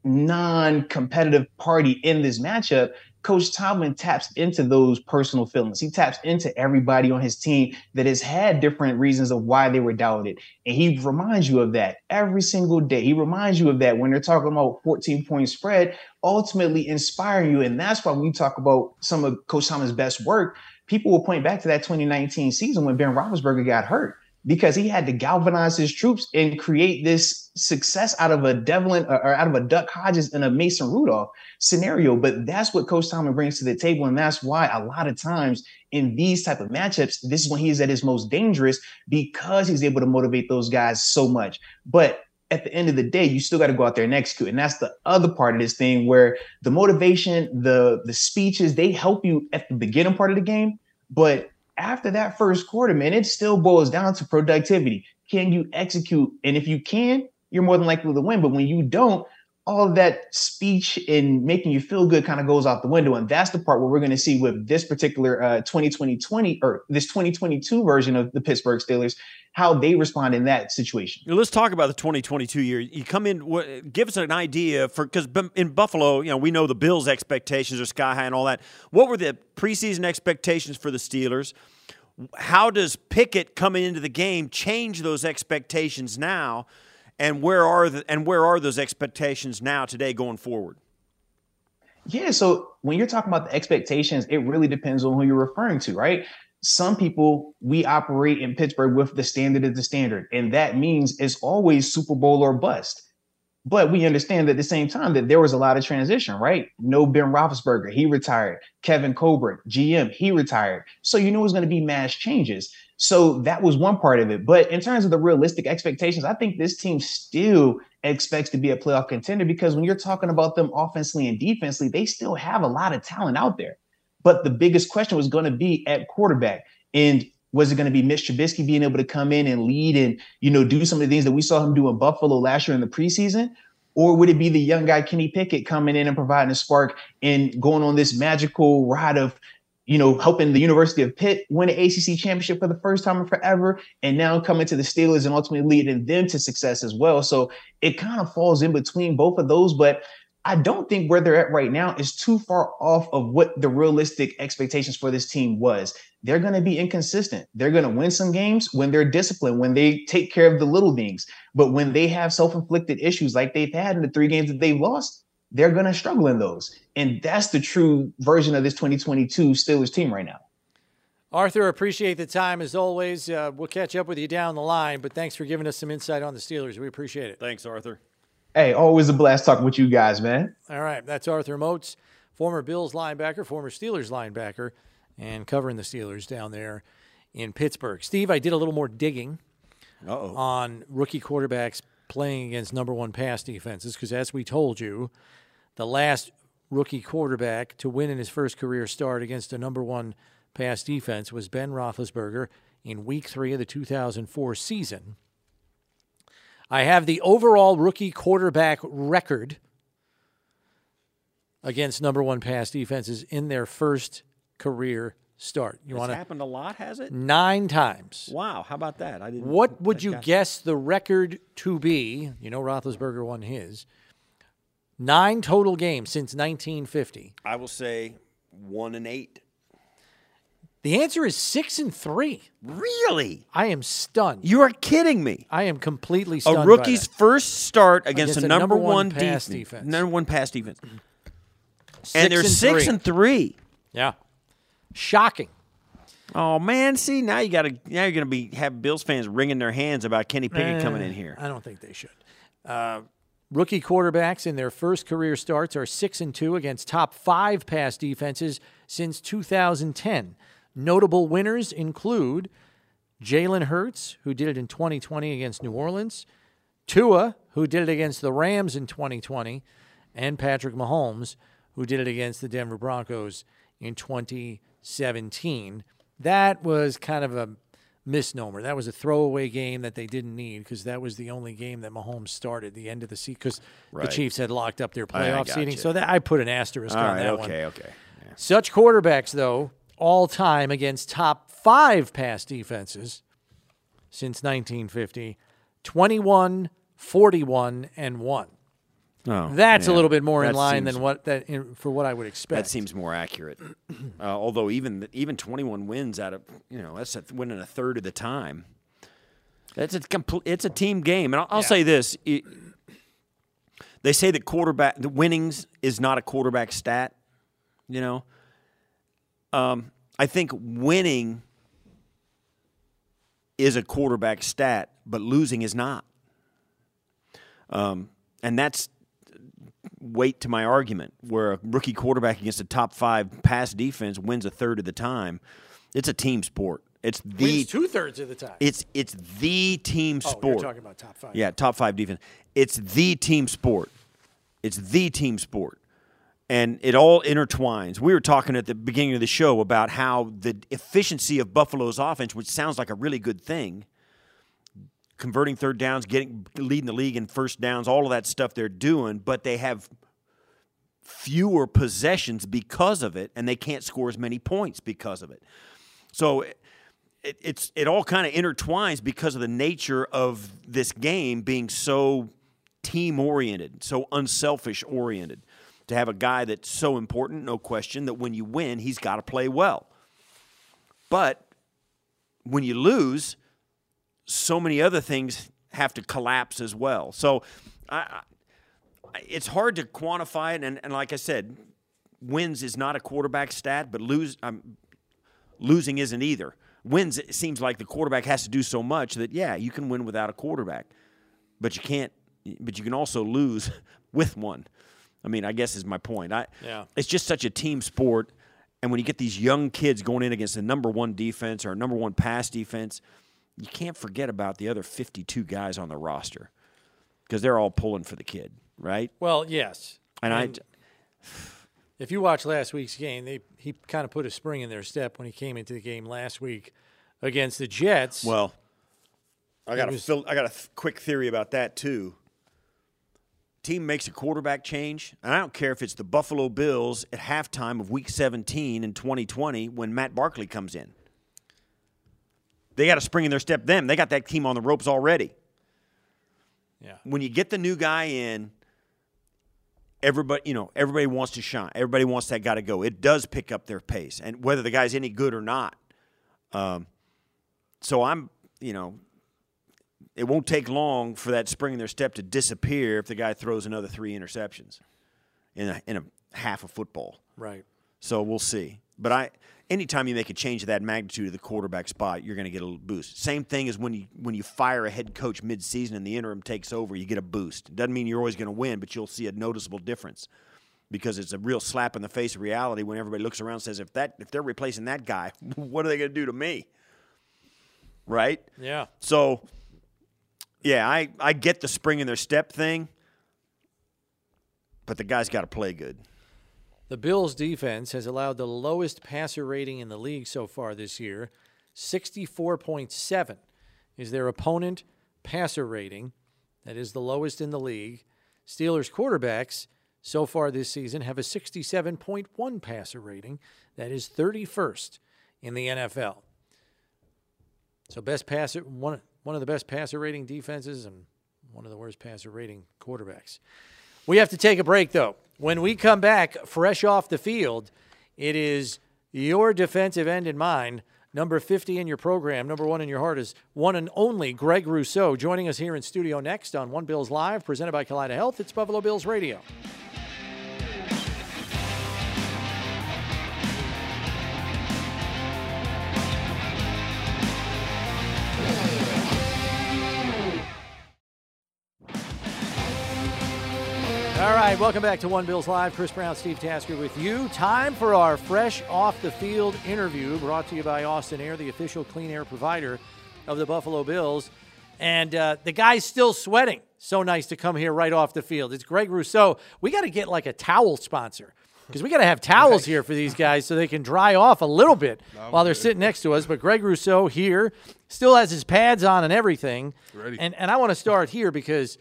G: non-competitive party in this matchup, Coach Tomlin taps into those personal feelings. He taps into everybody on his team that has had different reasons of why they were doubted. And he reminds you of that every single day. He reminds you of that when they're talking about 14 point spread, ultimately inspiring you. And that's why when we talk about some of Coach Tomlin's best work, people will point back to that 2019 season when Ben Roethlisberger got hurt because he had to galvanize his troops and create this success out of a Devlin or out of a Duck Hodges and a Mason Rudolph scenario. But that's what Coach Tomlin brings to the table, and that's why a lot of times in these type of matchups, this is when he's at his most dangerous because he's able to motivate those guys so much. But at the end of the day, you still got to go out there and execute. And that's the other part of this thing where the motivation, the the speeches, they help you at the beginning part of the game. But after that first quarter, man, it still boils down to productivity. Can you execute? And if you can, you're more than likely to win. But when you don't, all that speech and making you feel good kind of goes out the window. And that's the part where we're going to see with this particular uh, 2020 or this 2022 version of the Pittsburgh Steelers, how they respond in that situation.
C: Let's talk about the 2022 year. You come in, give us an idea for because in Buffalo, you know, we know the Bills' expectations are sky high and all that. What were the preseason expectations for the Steelers? How does Pickett coming into the game change those expectations now? And where are the, and where are those expectations now today going forward?
G: Yeah, so when you're talking about the expectations, it really depends on who you're referring to, right? Some people we operate in Pittsburgh with the standard as the standard, and that means it's always Super Bowl or bust. But we understand at the same time that there was a lot of transition, right? No Ben Roethlisberger, he retired. Kevin Colbert, GM, he retired. So you know it's going to be mass changes. So that was one part of it. But in terms of the realistic expectations, I think this team still expects to be a playoff contender because when you're talking about them offensively and defensively, they still have a lot of talent out there. But the biggest question was going to be at quarterback. And was it going to be Mitch Trubisky being able to come in and lead and, you know, do some of the things that we saw him do in Buffalo last year in the preseason? Or would it be the young guy Kenny Pickett coming in and providing a spark and going on this magical ride of you know, helping the University of Pitt win an ACC championship for the first time in forever, and now coming to the Steelers and ultimately leading them to success as well. So it kind of falls in between both of those, but I don't think where they're at right now is too far off of what the realistic expectations for this team was. They're going to be inconsistent. They're going to win some games when they're disciplined, when they take care of the little things. But when they have self inflicted issues like they've had in the three games that they've lost, they're going to struggle in those. And that's the true version of this 2022 Steelers team right now.
B: Arthur, appreciate the time as always. Uh, we'll catch up with you down the line, but thanks for giving us some insight on the Steelers. We appreciate it.
C: Thanks, Arthur.
G: Hey, always a blast talking with you guys, man.
B: All right. That's Arthur Moats, former Bills linebacker, former Steelers linebacker, and covering the Steelers down there in Pittsburgh. Steve, I did a little more digging Uh-oh. on rookie quarterbacks playing against number one pass defenses because, as we told you, the last rookie quarterback to win in his first career start against a number one pass defense was Ben Roethlisberger in week three of the 2004 season. I have the overall rookie quarterback record against number one pass defenses in their first career start.
C: You want to happened a lot, has it?
B: Nine times.
C: Wow, how about that? I didn't.
B: What would you guess the record to be? You know, Roethlisberger won his. Nine total games since 1950. I
C: will say one and eight.
B: The answer is six and three.
C: Really?
B: I am stunned.
C: You are kidding me.
B: I am completely stunned.
C: A rookie's first start against, against a number, number one,
B: pass defense, defense.
C: Number one pass defense.
B: Six
C: and they're
B: and
C: six
B: three.
C: and three.
B: Yeah. Shocking.
C: Oh man, see now you got to now you're going to be have Bills fans wringing their hands about Kenny Pickett coming in here.
B: I don't think they should. Uh, rookie quarterbacks in their first career starts are six and two against top five pass defenses since 2010. Notable winners include Jalen Hurts, who did it in 2020 against New Orleans, Tua, who did it against the Rams in 2020, and Patrick Mahomes, who did it against the Denver Broncos in 2017. That was kind of a misnomer. That was a throwaway game that they didn't need because that was the only game that Mahomes started the end of the season because right. the Chiefs had locked up their playoff seating. You. So that I put an asterisk
C: All
B: on
C: right,
B: that
C: okay,
B: one.
C: Okay, okay.
B: Yeah. Such quarterbacks, though, all time against top five pass defenses since 1950 21, 41, and 1.
C: Oh,
B: That's
C: yeah.
B: a little bit more
C: that
B: in line than what that in, for what I would expect.
C: That seems more accurate. [CLEARS THROAT] uh, although even even 21 wins out of you know that's a, winning a third of the time. That's a complete. It's a team game, and I'll, I'll yeah. say this: it, they say that quarterback the winnings is not a quarterback stat. You know, um, I think winning is a quarterback stat, but losing is not. Um, and that's weight to my argument where a rookie quarterback against a top five pass defense wins a third of the time. It's a team sport. It's the
B: two thirds of the time.
C: it's it's the team
B: oh,
C: sport.
B: talking about top five.
C: Yeah, top five defense. It's the team sport. It's the team sport. And it all intertwines. We were talking at the beginning of the show about how the efficiency of Buffalo's offense, which sounds like a really good thing, converting third downs, getting leading the league in first downs, all of that stuff they're doing, but they have fewer possessions because of it, and they can't score as many points because of it. So it, it's it all kind of intertwines because of the nature of this game being so team oriented, so unselfish oriented. To have a guy that's so important, no question, that when you win, he's got to play well. But when you lose, so many other things have to collapse as well. So I, I, it's hard to quantify it. And, and like I said, wins is not a quarterback stat, but lose um, losing isn't either. Wins, it seems like the quarterback has to do so much that yeah, you can win without a quarterback, but you can't. But you can also lose [LAUGHS] with one. I mean, I guess is my point. I,
B: Yeah.
C: It's just such a team sport, and when you get these young kids going in against a number one defense or a number one pass defense, you can't forget about the other 52 guys on the roster because they're all pulling for the kid, right?
B: Well, yes.
C: And,
B: And if you watch last week's game, they he kind of put a spring in their step when he came into the game last week against the Jets.
C: Well, I got a
B: was-
C: fil- I got a th- quick theory about that too. Team makes a quarterback change, and I don't care if it's the Buffalo Bills at halftime of Week 17 in 2020 when Matt Barkley comes in. They got a spring in their step. Them, they got that team on the ropes already.
B: yeah.
C: when you get the new guy in, everybody you know everybody wants to shine. Everybody wants that guy to go. It does pick up their pace, and whether the guy's any good or not. Um, so I'm you know, it won't take long for that spring in their step to disappear if the guy throws another three interceptions in a, in a half of football.
B: Right.
C: So we'll see. But I, anytime you make a change of that magnitude of the quarterback spot, you're going to get a little boost. Same thing as when you when you fire a head coach midseason and the interim takes over, you get a boost. It doesn't mean you're always going to win, but you'll see a noticeable difference because it's a real slap in the face of reality when everybody looks around and says, if that if they're replacing that guy, [LAUGHS] what are they going to do to me? Right?
B: Yeah.
C: So, yeah, I, I get the spring in their step thing, but the guy's got to play good.
B: The Bills' defense has allowed the lowest passer rating in the league so far this year. 64.7 is their opponent passer rating. That is the lowest in the league. Steelers quarterbacks so far this season have a 67.1 passer rating. That is 31st in the NFL. So best passer one one of the best passer rating defenses and one of the worst passer rating quarterbacks. We have to take a break, though. When we come back, fresh off the field, it is your defensive end in mind. Number 50 in your program, number one in your heart is one and only Greg Rousseau joining us here in studio next on One Bills Live, presented by Kaleida Health. It's Buffalo Bills Radio. Right, welcome back to One Bills Live. Chris Brown, Steve Tasker with you. Time for our fresh off the field interview brought to you by Austin Air, the official clean air provider of the Buffalo Bills. And uh, the guy's still sweating. So nice to come here right off the field. It's Greg Rousseau. We got to get like a towel sponsor because we got to have towels here for these guys so they can dry off a little bit while they're sitting next to us. But Greg Rousseau here still has his pads on and everything.
H: Ready.
B: And, and I want to start here because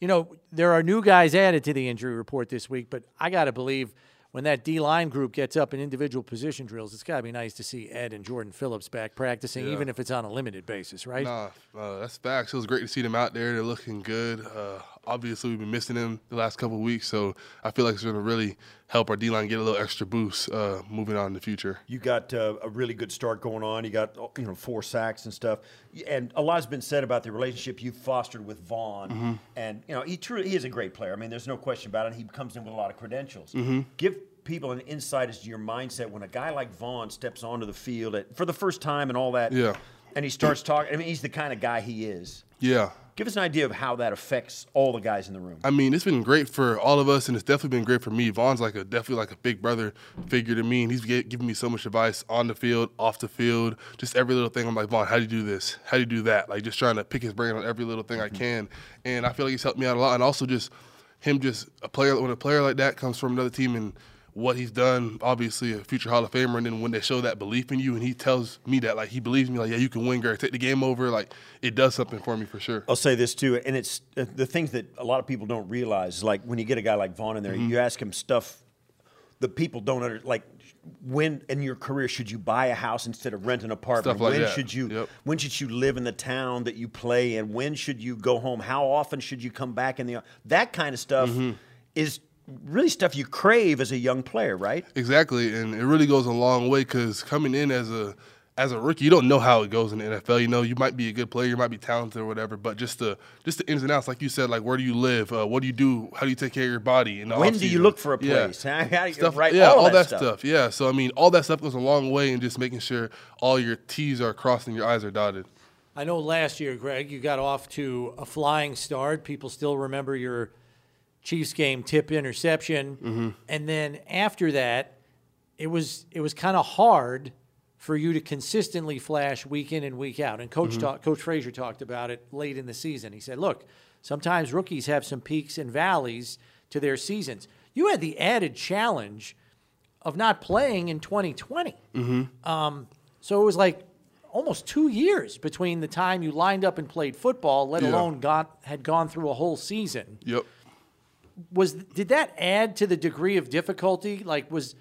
B: you know, there are new guys added to the injury report this week, but I got to believe when that D line group gets up in individual position drills, it's got to be nice to see Ed and Jordan Phillips back practicing,
H: Yeah.
B: even if it's on a limited basis, right?
H: Nah, uh, that's facts. It was great to see them out there. They're looking good. Uh, obviously, we've been missing him the last couple of weeks, so I feel like it's going to really help our D line get a little extra boost uh, moving on in the future.
C: You got uh, a really good start going on. You got you know four sacks and stuff, and a lot's been said about the relationship you've fostered with Von. And you know he truly he is a great player. I mean, there's no question about it. He comes in with a lot of credentials. Give people an insight as to your mindset when a guy like Von steps onto the field at, for the first time and all that.
H: Yeah.
C: and he starts talking. I mean, he's the kind of guy he is.
H: Yeah.
C: Give us an idea of how that affects all the guys in the room.
H: I mean, it's been great for all of us, and it's definitely been great for me. Von's like a definitely like a big brother figure to me, and he's giving me so much advice on the field, off the field, just every little thing. I'm like, Von, how do you do this? How do you do that? Like just trying to pick his brain on every little thing I mm-hmm. can, and I feel like he's helped me out a lot. And also just him, just a player when a player like that comes from another team and what he's done, obviously a future Hall of Famer, and then when they show that belief in you, and he tells me that like he believes me, like yeah, you can win, Greg, take the game over, like it does something for me for sure.
C: I'll say this too, and it's uh, the things that a lot of people don't realize. Like when you get a guy like Von in there,
H: Mm-hmm.
C: you ask him stuff the people don't under like. When in your career should you buy a house instead of rent an apartment?
H: Stuff like
C: when
H: that.
C: should you?
H: Yep.
C: When should you live in the town that you play in? When should you go home? How often should you come back in the? That kind of stuff
H: Mm-hmm.
C: is really stuff you crave as a young player, right?
H: Exactly, and it really goes a long way because coming in as a as a rookie, you don't know how it goes in the NFL. You know, you might be a good player, you might be talented or whatever, but just the just the ins and outs, like you said, like where do you live, uh, what do you do, how do you take care of your body, in the
C: When do you look for a place? How- how do you-
H: Stuff,
C: right,
H: yeah,
C: all
H: all,
C: that
H: that,
C: stuff.
H: stuff. Yeah, so I mean, all that stuff goes a long way in just making sure all your T's are crossed and your I's are dotted.
B: I know last year, Greg, you got off to a flying start. People still remember your Chiefs game tip interception, mm-hmm. and then after that, it was it was kind of hard for you to consistently flash week in and week out. And Coach mm-hmm. talk, Coach Frazier talked about it late in the season. He said, "Look, sometimes rookies have some peaks and valleys to their seasons. You had the added challenge of not playing in 2020." Mm-hmm. Um, so it was like almost two years between the time you lined up and played football, let
H: Yeah.
B: alone got had gone through a whole season.
H: Yep.
B: Was did that add to the degree of difficulty? Like was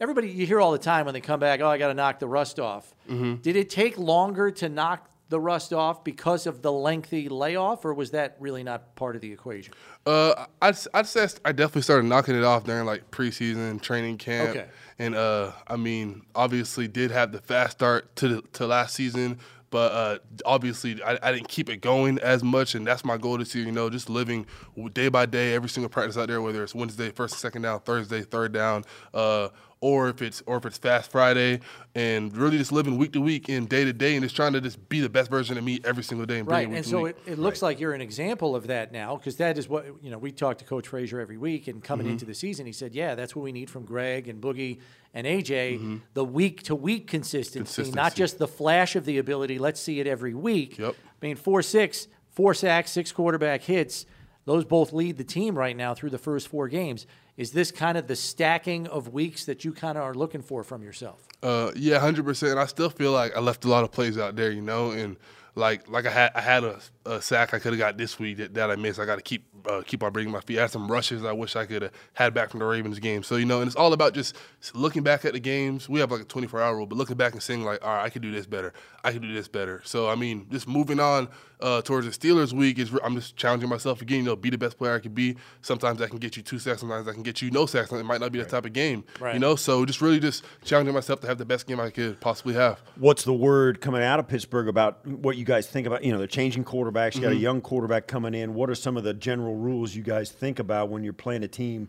B: everybody you hear all the time when they come back, oh, I got to knock the rust off. Did it take longer to knock the rust off because of the lengthy layoff, or was that really not part of the equation?
H: Uh, I'd, I'd say I definitely started knocking it off during like preseason training camp.
B: Okay.
H: And uh, I mean, obviously, did have the fast start to the, to last season, but uh, obviously, I, I didn't keep it going as much, and that's my goal this year. You know, just living day by day, every single practice out there, whether it's Wednesday, first, and second down, Thursday, third down, uh, or if it's or if it's Fast Friday, and really just living week to week and day to day, and just trying to just be the best version of me every single day and bring
B: Right,
H: it week
B: and so it, it looks like you're an example of that now, because that is what you know. We talk to Coach Frazier every week, and coming
H: Mm-hmm.
B: into the season, he said, "Yeah, that's what we need from Greg and Boogie and AJ:
H: Mm-hmm.
B: the week to week consistency, not just the flash of the ability. Let's see it every week.
H: Yep.
B: I mean, four six, four sacks, six quarterback hits. Those both lead the team right now through the first four games. Is this kind of the stacking of weeks that you kind of are looking for from yourself?
H: Uh, yeah, hundred percent. I still feel like I left a lot of plays out there, you know, and like like I had I had a, a sack I could have got this week that, that I missed. I got to keep uh, keep on bringing my feet. I had some rushes I wish I could have had back from the Ravens game. So you know, and it's all about just looking back at the games. We have like a twenty four hour rule, but looking back and saying like, all right, I could do this better. I could do this better. So I mean, just moving on uh, towards the Steelers week is I'm just challenging myself again. You know, be the best player I can be. Sometimes I can get you two sacks. Sometimes I can get you no sacks. It might not be the type of game.
B: Right.
H: You know, so just really just challenging myself to have the best game I could possibly have.
C: What's the word coming out of Pittsburgh about what you guys think about? You know, they're changing quarterbacks. You got a young quarterback coming in. What are some of the general rules you guys think about when you're playing a team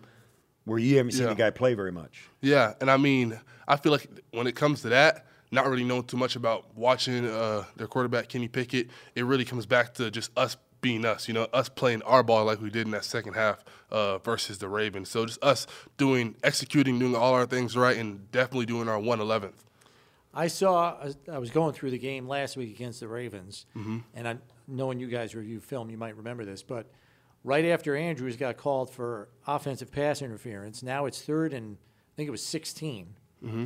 C: where you haven't seen
H: Yeah.
C: the guy play very much?
H: Yeah, and I mean, I feel like when it comes to that, not really knowing too much about watching uh, their quarterback Kenny Pickett, it really comes back to just us being us. You know, us playing our ball like we did in that second half uh, versus the Ravens. So just us doing, executing, doing all our things right, and definitely doing our one eleventh.
B: I saw. I was going through the game last week against the Ravens, mm-hmm. and I, knowing you guys review film, you might remember this. But right after Andrews got called for offensive pass interference, now it's third and I think it was 16, mm-hmm.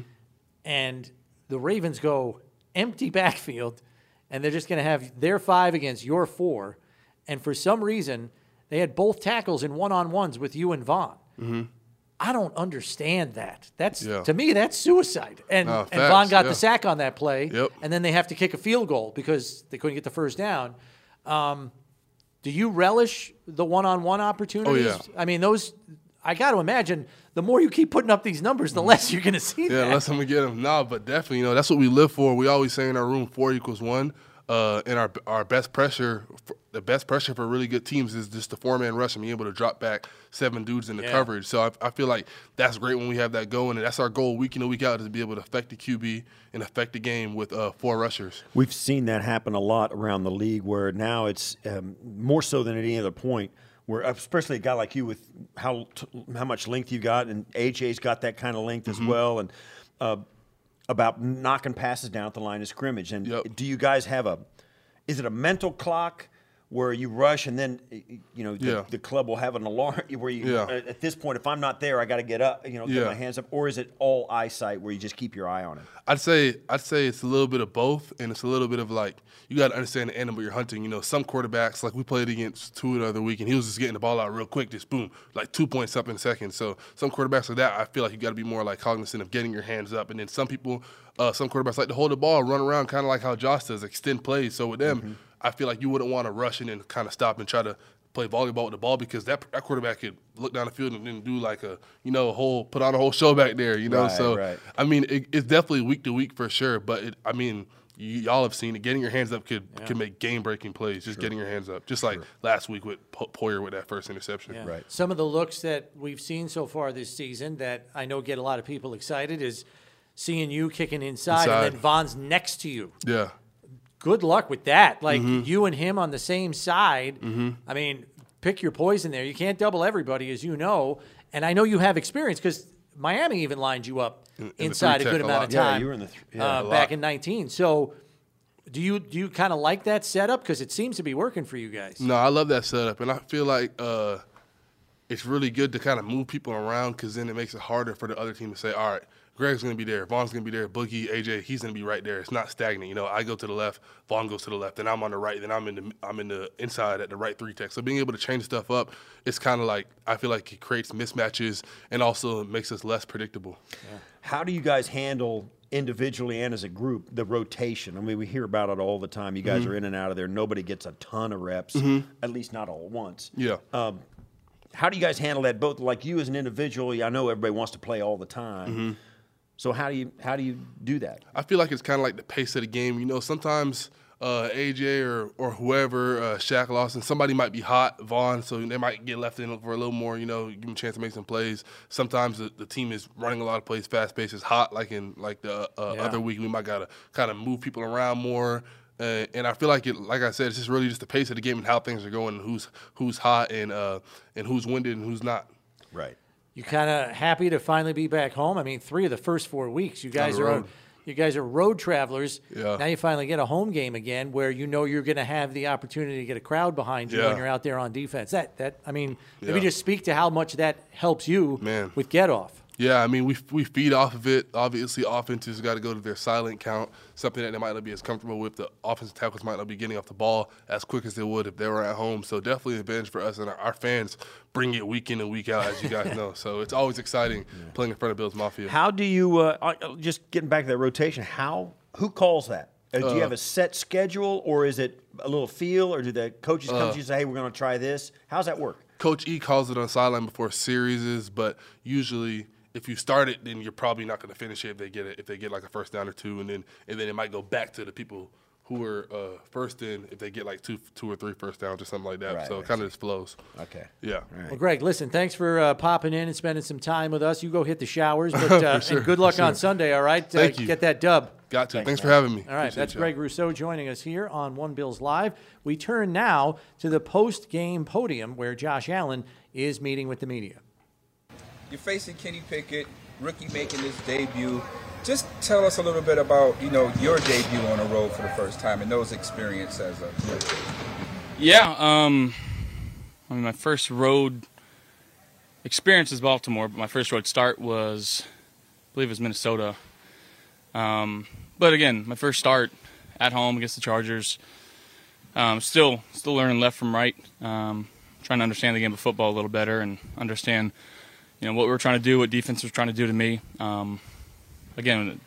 B: and the Ravens go empty [LAUGHS] backfield, and they're just going to have their five against your four, and for some reason they had both tackles in one-on-ones with you and Von. Mm-hmm. I don't understand that. That's
H: Yeah.
B: to me that's suicide. And
H: No,
B: and Von got
H: yeah.
B: the sack on that play.
H: Yep.
B: And then they have to kick a field goal because they couldn't get the first down. Um, do you relish the one-on-one opportunities?
H: Oh, yeah.
B: I mean, those. I got to imagine the more you keep putting up these numbers, the less you're going to see
H: Mm-hmm. Yeah,
B: that.
H: unless I'm gonna get them. Nah, but definitely, you know, that's what we live for. We always say in our room, four equals one. Uh, and our our best pressure, the best pressure for really good teams is just the four man rush and being able to drop back seven dudes in the
B: Yeah.
H: coverage. So I, I feel like that's great when we have that going, and that's our goal week in and week out is to be able to affect the QB and affect the game with uh, four rushers.
C: We've seen that happen a lot around the league, where now it's um, more so than at any other point. Where especially a guy like you with how t- how much length you got, and AJ's got that kind of length
H: Mm-hmm.
C: as well, and uh, about knocking passes down at the line of scrimmage. And
H: Yep.
C: do you guys have a? Is it a mental clock where you rush and then eh, eh, you know the,
H: Yeah.
C: the club will have an alarm [LAUGHS] where you
H: Yeah.
C: at this point if I'm not there I got to get up you know get
H: Yeah.
C: my hands up or is it all eyesight where you just keep your eye on it?
H: I'd say I'd say it's a little bit of both, and it's a little bit of like you got to understand the animal you're hunting. You know, some quarterbacks like we played against Tua the other week, and he was just getting the ball out real quick, just boom, like two point something seconds. So some quarterbacks like that, I feel like you got to be more like cognizant of getting your hands up. And then some people, uh, some quarterbacks like to hold the ball, run around, kind of like how Josh does, extend plays. So with them, mm-hmm. I feel like you wouldn't want to rush in and kind of stop and try to play volleyball with the ball because that that quarterback could look down the field and then do like a you know a whole put on a whole show back there. You know,
C: Right,
H: so
C: right.
H: I mean, it, it's definitely week to week for sure. But it, I mean, y- y'all have seen it. Getting your hands up could could make game breaking plays. Just getting your hands up, just like last week with Po- Poyer with that first interception.
B: Yeah.
C: Right.
B: Some of the looks that we've seen so far this season that I know get a lot of people excited is seeing you kicking inside, and then Von's next to you.
H: Yeah.
B: Good luck with that. Like
H: Mm-hmm.
B: you and him on the same side. I mean, pick your poison there. You can't double everybody, as you know. And I know you have experience because Miami even lined you up
H: in
B: inside a good
H: a
B: amount of
C: Yeah,
B: time.
C: you were in the th- yeah,
B: uh, back in 19. So. Do you do you kind of like that setup because it seems to be working for you guys?
H: No, I love that setup, and I feel like uh, it's really good to kind of move people around because then it makes it harder for the other team to say, all right, Greg's going to be there, Von's going to be there, Boogie, AJ, he's going to be right there. It's not stagnant. You know, I go to the left, Von goes to the left, then I'm on the right, then I'm in the I'm in the inside at the right three tech. So being able to change stuff up, it's kind of like I feel like it creates mismatches and also makes us less predictable.
C: How do you guys handle individually and as a group the rotation? I mean, we hear about it all the time. You guys
H: Mm-hmm.
C: are in and out of there. Nobody gets a ton of reps, at least not all at once.
H: Yeah.
C: Um, how do you guys handle that? Both like you as an individual. I know everybody wants to play all the time.
H: Mm-hmm.
C: So how do you how do you do that?
H: I feel like it's kind of like the pace of the game. You know, sometimes uh, AJ or or whoever, uh, Shaq Lawson, somebody might be hot, Von, so they might get left in for a little more. You know, give them a chance to make some plays. Sometimes the, the team is running a lot of plays, fast pace is hot. Like in like the uh,
B: Yeah.
H: other week, we might gotta kind of move people around more. Uh, and I feel like it, like I said, it's just really just the pace of the game and how things are going, and who's who's hot and uh, and who's winded and who's not.
C: Right.
B: You kind of happy to finally be back home. I mean, three of the first four weeks, you guys are
H: road.
B: you guys are road travelers.
H: Yeah.
B: Now you finally get a home game again, where you know you're going to have the opportunity to get a crowd behind you when you're out there on defense. That that I mean, maybe
H: Yeah.
B: just speak to how much that helps you
H: Man.
B: with get off.
H: Yeah, I mean, we we feed off of it. Obviously, offenses got to go to their silent count, something that they might not be as comfortable with. The offensive tackles might not be getting off the ball as quick as they would if they were at home. So definitely an advantage for us, and our, our fans bring it week in and week out, as you guys [LAUGHS] know. So it's always exciting playing in front of Bills Mafia.
C: How do you uh, uh, just getting back to that rotation? How who calls that? Uh, do you have a set schedule, or is it a little feel, or do the coaches come to you and say, "Hey, we're going to try this"? How's that work?
H: Coach E calls it on sideline before series, but usually if you start it, then you're probably not going to finish it if they get it if they get like a first down or two, and then and then it might go back to the people who were uh, first in if they get like two two or three first downs or something like that.
C: Right,
H: so
C: right.
H: it kind of just flows.
C: Okay.
H: Yeah.
B: Well, Greg, listen, thanks for uh, popping in and spending some time with us. You go hit the showers, [LAUGHS] but uh,
H: sure,
B: and good luck
H: for
B: on. Sunday. All right,
H: Thank
B: uh,
H: you.
B: Get that dub.
H: Got to. Thanks, for having me.
B: All right,
H: Appreciate
B: that's
H: y'all.
B: Greg Rousseau joining us here on One Bills Live. We turn now to the post game podium where Josh Allen is meeting with the media.
I: You're facing Kenny Pickett, rookie making his debut. Just tell us a little bit about you know your debut on the road for the first time and those experiences as a.
J: Yeah, um, I mean, my first road experience is Baltimore, but my first road start was, I believe it was Minnesota. Um, but again, my first start at home against the Chargers. Um, still, still learning left from right. Um, trying to understand the game of football a little better and understand, you know, what we were trying to do, what defense was trying to do to me. Um, again,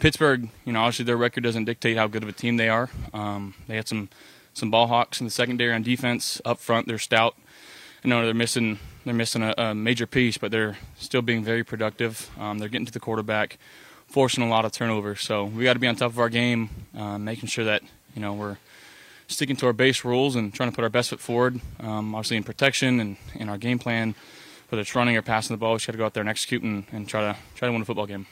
J: Pittsburgh, you know, obviously their record doesn't dictate how good of a team they are. Um, they had some some ball hawks in the secondary on defense. Up front, they're stout. You know they're missing they're missing a, a major piece, but they're still being very productive. Um, they're getting to the quarterback, forcing a lot of turnovers. So we got to be on top of our game, uh, making sure that you know we're sticking to our base rules and trying to put our best foot forward. Um, obviously in protection and in our game plan, whether it's running or passing the ball, we just got to go out there and execute and, and try to try to win a football game.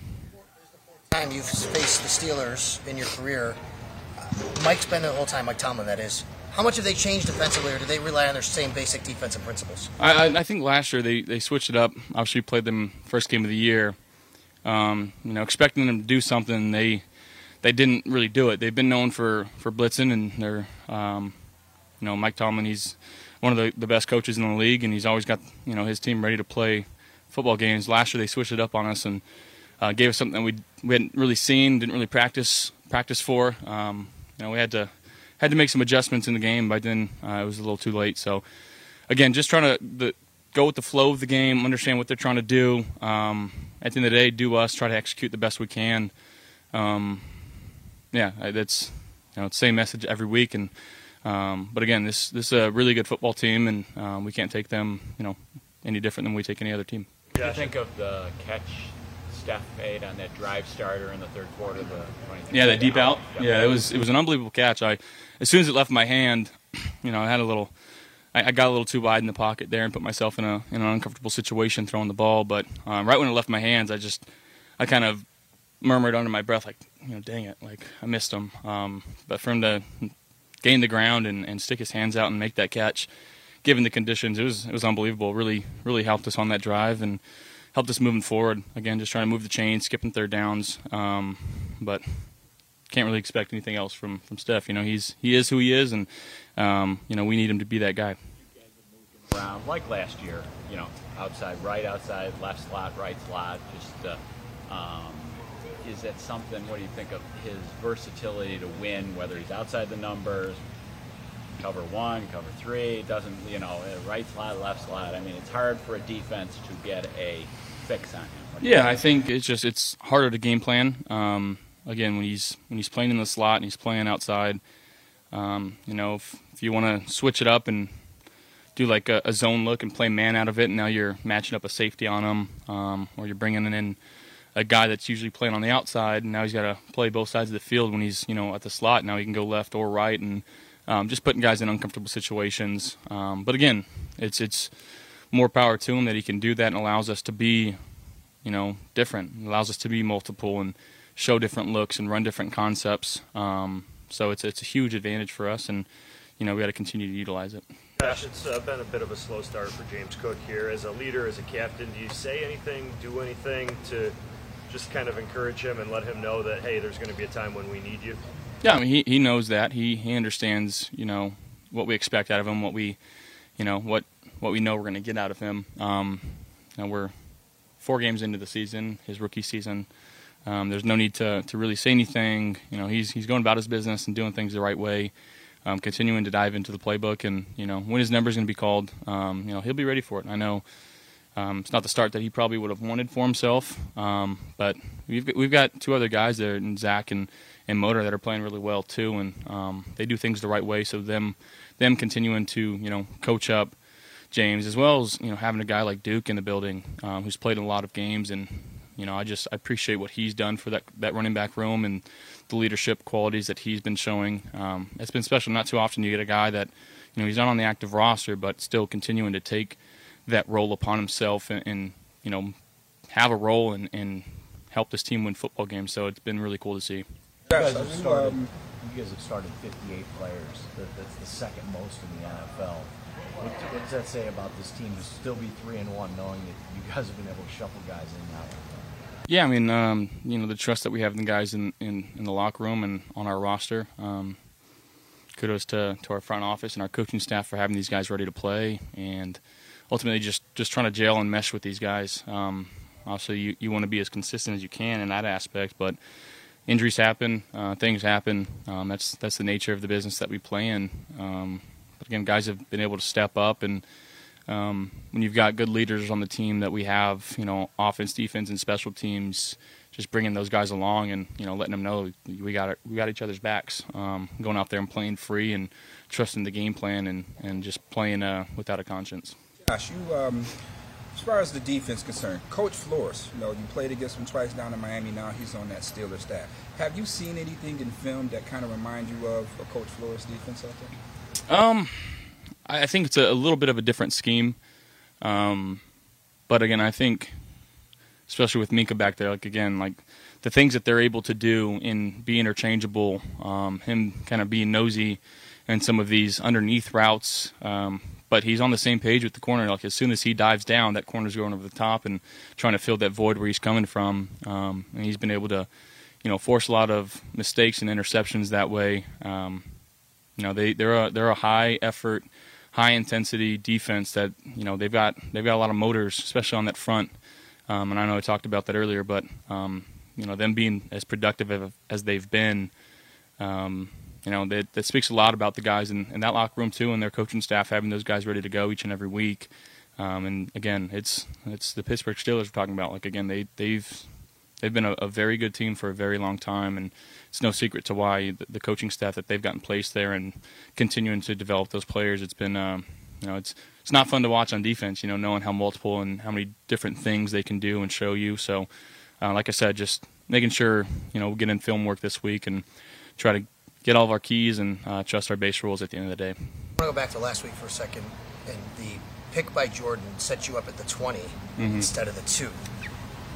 K: Time you've faced the Steelers in your career, Mike's been the whole time. Mike Tomlin, that is. How much have they changed defensively, or do they rely on their same basic defensive principles?
J: I, I think last year they, they switched it up. Obviously, we played them first game of the year. Um, you know, expecting them to do something, they they didn't really do it. They've been known for, for blitzing, and they're um, you know Mike Tomlin. He's one of the, the best coaches in the league, and he's always got you know his team ready to play football games. Last year they switched it up on us and uh, gave us something that we we hadn't really seen, didn't really practice practice for. Um, you know, we had to had to make some adjustments in the game. but then, uh, it was a little too late. So, again, just trying to the, go with the flow of the game, understand what they're trying to do. Um, at the end of the day, do us, try to execute the best we can. Um, yeah, that's you know, the same message every week. And um, but again, this this is a really good football team, and um, we can't take them, you know, any different than we take any other team.
L: Do you think of the catch Steph made on that drive starter in the third quarter? The
J: yeah, that deep out. Yeah, it was it was an unbelievable catch. I as soon as it left my hand, [CLEARS THROAT] you know, I had a little. I, I got a little too wide in the pocket there and put myself in a in an uncomfortable situation throwing the ball. But um, right when it left my hands, I just I kind of murmured under my breath like, you know, dang it, like I missed him. Um, but for him to gain the ground and, and stick his hands out and make that catch, given the conditions, it was it was unbelievable. Really really helped us on that drive and helped us moving forward. Again, just trying to move the chain, skipping third downs. Um, but can't really expect anything else from from Steph. You know, he's he is who he is, and um, you know we need him to be that guy.
L: Around like last year, you know, outside right, outside left slot, right slot. Just uh, um, is that something? What do you think of his versatility to win? Whether he's outside the numbers, cover one, cover three, doesn't you know, right slot, left slot. I mean, it's hard for a defense to get a fix on him.
J: Yeah, I think it's just it's harder to game plan. Um, again, when he's when he's playing in the slot and he's playing outside, um, you know, if, if you want to switch it up and do like a, a, zone look and play man out of it, and now you're matching up a safety on him, um, or you're bringing it in a guy that's usually playing on the outside, and now he's got to play both sides of the field when he's you know at the slot. Now he can go left or right, and um, just putting guys in uncomfortable situations. Um, but again, it's it's more power to him that he can do that and allows us to be, you know, different. It allows us to be multiple and show different looks and run different concepts. Um, so it's it's a huge advantage for us, and you know we got to continue to utilize it.
M: Josh, it's uh, been a bit of a slow start for James Cook here. As a leader, as a captain, do you say anything, do anything to just kind of encourage him and let him know that hey, there's going to be a time when we need you?
J: Yeah, I mean he he knows that he he understands you know what we expect out of him, what we you know what what we know we're going to get out of him. Um, know, we're four games into the season, his rookie season. Um, there's no need to, to really say anything. You know, he's he's going about his business and doing things the right way, um, continuing to dive into the playbook, and you know when his number is going to be called, um, you know he'll be ready for it. I know um, it's not the start that he probably would have wanted for himself, um, but we've got, we've got two other guys there, and Zack and and Motor that are playing really well too, and um, they do things the right way. So them them continuing to you know coach up James as well as you know having a guy like Duke in the building who's played in a lot of games and you know, I just I appreciate what he's done for that that running back room and the leadership qualities that he's been showing. Um, it's been special. Not too often you get a guy that, you know, he's not on the active roster, but still continuing to take that role upon himself and, and you know have a role and, and help this team win football games. So it's been really cool to see.
N: You guys have started, you guys have started 58 players. That's the second most in the NFL. What, what, does that say about this team to still be three and one, knowing that you guys have been able to shuffle guys in now?
J: Yeah, I mean, um, you know, the trust that we have in the guys in, in, in the locker room and on our roster. Um, kudos to, to our front office and our coaching staff for having these guys ready to play, and ultimately just, just trying to gel and mesh with these guys. Um, also, you, you want to be as consistent as you can in that aspect, but injuries happen, uh, things happen. Um, that's that's the nature of the business that we play in. Um, but again, guys have been able to step up and um, when you've got good leaders on the team that we have, you know, offense, defense, and special teams, just bringing those guys along and you know letting them know we got we got each other's backs. Um, going out there and playing free and trusting the game plan and and just playing uh, without a conscience.
I: Josh, you um, as far as the defense concerned, Coach Flores, you know, you played against him twice down in Miami. Now he's on that Steelers staff. Have you seen anything in film that kind of reminds you of a Coach Flores defense out there?
J: Um, I think it's a, little bit of a different scheme. Um, but again, I think, especially with Minkah back there, like again, like the things that they're able to do in be interchangeable, um, him kind of being nosy and some of these underneath routes. Um, but he's on the same page with the corner. Like as soon as he dives down, that corner's going over the top and trying to fill that void where he's coming from. Um, and he's been able to, you know, force a lot of mistakes and interceptions that way. Um, you know, they they're a they're a high effort, high intensity defense that you know they've got they've got a lot of motors, especially on that front. Um, and I know I talked about that earlier, but um, you know them being as productive as, they've been, um, you know that, that speaks a lot about the guys in, in that locker room too, and their coaching staff having those guys ready to go each and every week. Um, and again, it's it's the Pittsburgh Steelers we're talking about. Like again, they they've they've been a, a very good team for a very long time, and it's no secret to why the, the coaching staff that they've got in place there and continuing to develop those players. It's been um, you know it's it's not fun to watch on defense. You know, knowing how multiple and how many different things they can do and show you. So, uh, like I said, just making sure you know we get in film work this week and try to get all of our keys and uh, trust our base rules at the end of the day.
K: I want to go back to last week for a second, and the pick by Jordan set you up at the 20
J: Mhm.
K: instead of the two.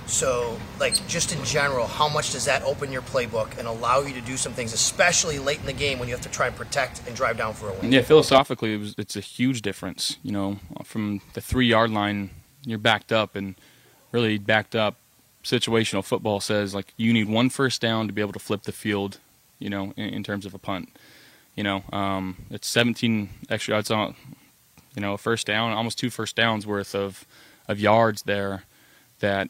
K: So, like, just in general, how much does that open your playbook and allow you to do some things, especially late in the game when you have to try and protect and drive down for a win?
J: Yeah, philosophically, it was, it's a huge difference. You know, from the three yard line, you're backed up, and really backed up. Situational football says like you need one first down to be able to flip the field. You know, in, in terms of a punt. You know, um, it's 17 extra yards on. You know, a first down, almost two first downs worth of of yards there. That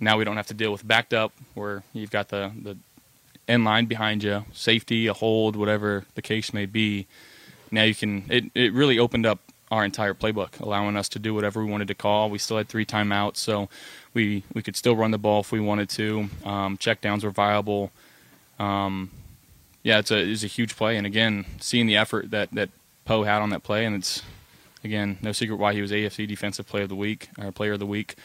J: now we don't have to deal with backed up where you've got the the end line behind you, safety, a hold, whatever the case may be. Now you can. It it really opened up our entire playbook, allowing us to do whatever we wanted to call. We still had three timeouts, so we we could still run the ball if we wanted to. Um, check downs were viable. Um, yeah, it's a it's a huge play, and again, seeing the effort that that Poe had on that play, and it's again no secret why he was AFC Defensive Player of the Week or Player of the Week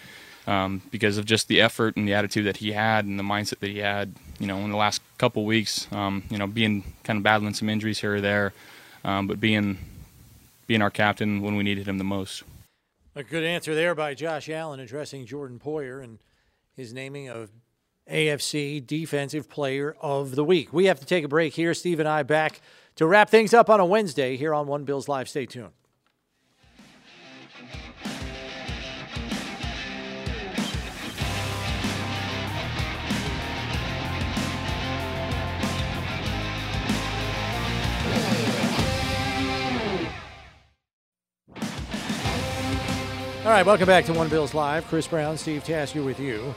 J: um, because of just the effort and the attitude that he had and the mindset that he had. You know, in the last couple weeks, um, you know, being kind of battling some injuries here or there, um, but being being our captain when we needed him the most.
B: A good answer there by Josh Allen addressing Jordan Poyer and his naming of AFC Defensive Player of the Week. We have to take a break here. Steve and I back to wrap things up on a Wednesday here on One Bills Live. Stay tuned. All right, welcome back to One Bills Live. Chris Brown, Steve Tasker with you.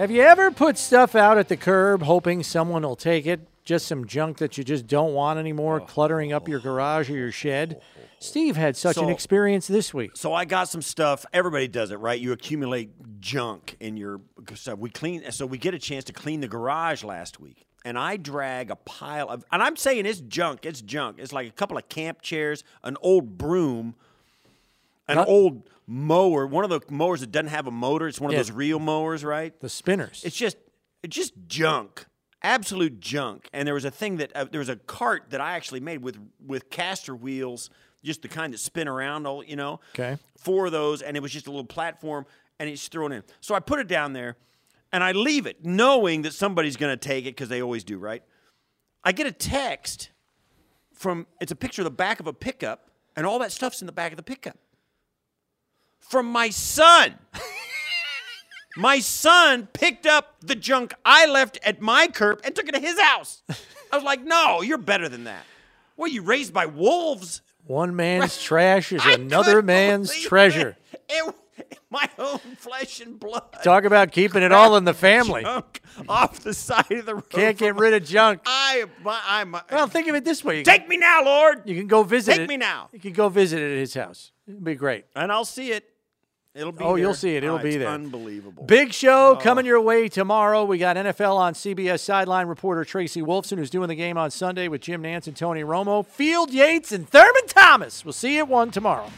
B: Have you ever put stuff out at the curb hoping someone will take it? Just some junk that you just don't want anymore, oh. cluttering up your garage or your shed? Steve had such an experience this week.
C: So I got some stuff. Everybody does it, right? You accumulate junk in your stuff. We clean, so we get a chance to clean the garage last week, and I drag a pile of, and I'm saying it's junk. It's junk. It's like a couple of camp chairs, an old broom, an
B: Not-
C: old mower. One of the mowers that doesn't have a motor. It's one
B: Yeah.
C: of those real mowers, right?
B: The spinners.
C: It's just, it's just junk. Absolute junk. And there was a thing that uh, there was a cart that I actually made with with caster wheels, just the kind that spin around. All you know
B: Okay.
C: four of those, and it was just a little platform, and it's thrown in. So I put it down there, and I leave it, knowing that somebody's going to take it because they always do, right? I get a text from it's a picture of the back of a pickup, and all that stuff's in the back of the pickup from my son. my son picked up the junk I left at my curb and took it to his house. I was like, no, you're better than that. Were you raised by wolves?
B: One man's trash is another man's treasure.
C: It, [LAUGHS] my own flesh and blood.
B: Talk about keeping it all in the family.
C: Junk off the side of the road.
B: Can't get rid of junk.
C: I, my, I'm.
B: Well, think of it this way. You
C: Take me now, Lord.
B: You can go visit
C: Take
B: it.
C: me now.
B: You can go visit it at his house. It'd be great.
C: And I'll see it. It'll be
B: Oh, you'll see it. It'll
C: Oh,
B: be
C: it's
B: there.
C: Unbelievable.
B: Big show oh. coming your way tomorrow. We got NFL on CBS sideline reporter Tracy Wolfson, who's doing the game on Sunday with Jim Nantz and Tony Romo, Field Yates, and Thurman Thomas. We'll see you at 1 tomorrow.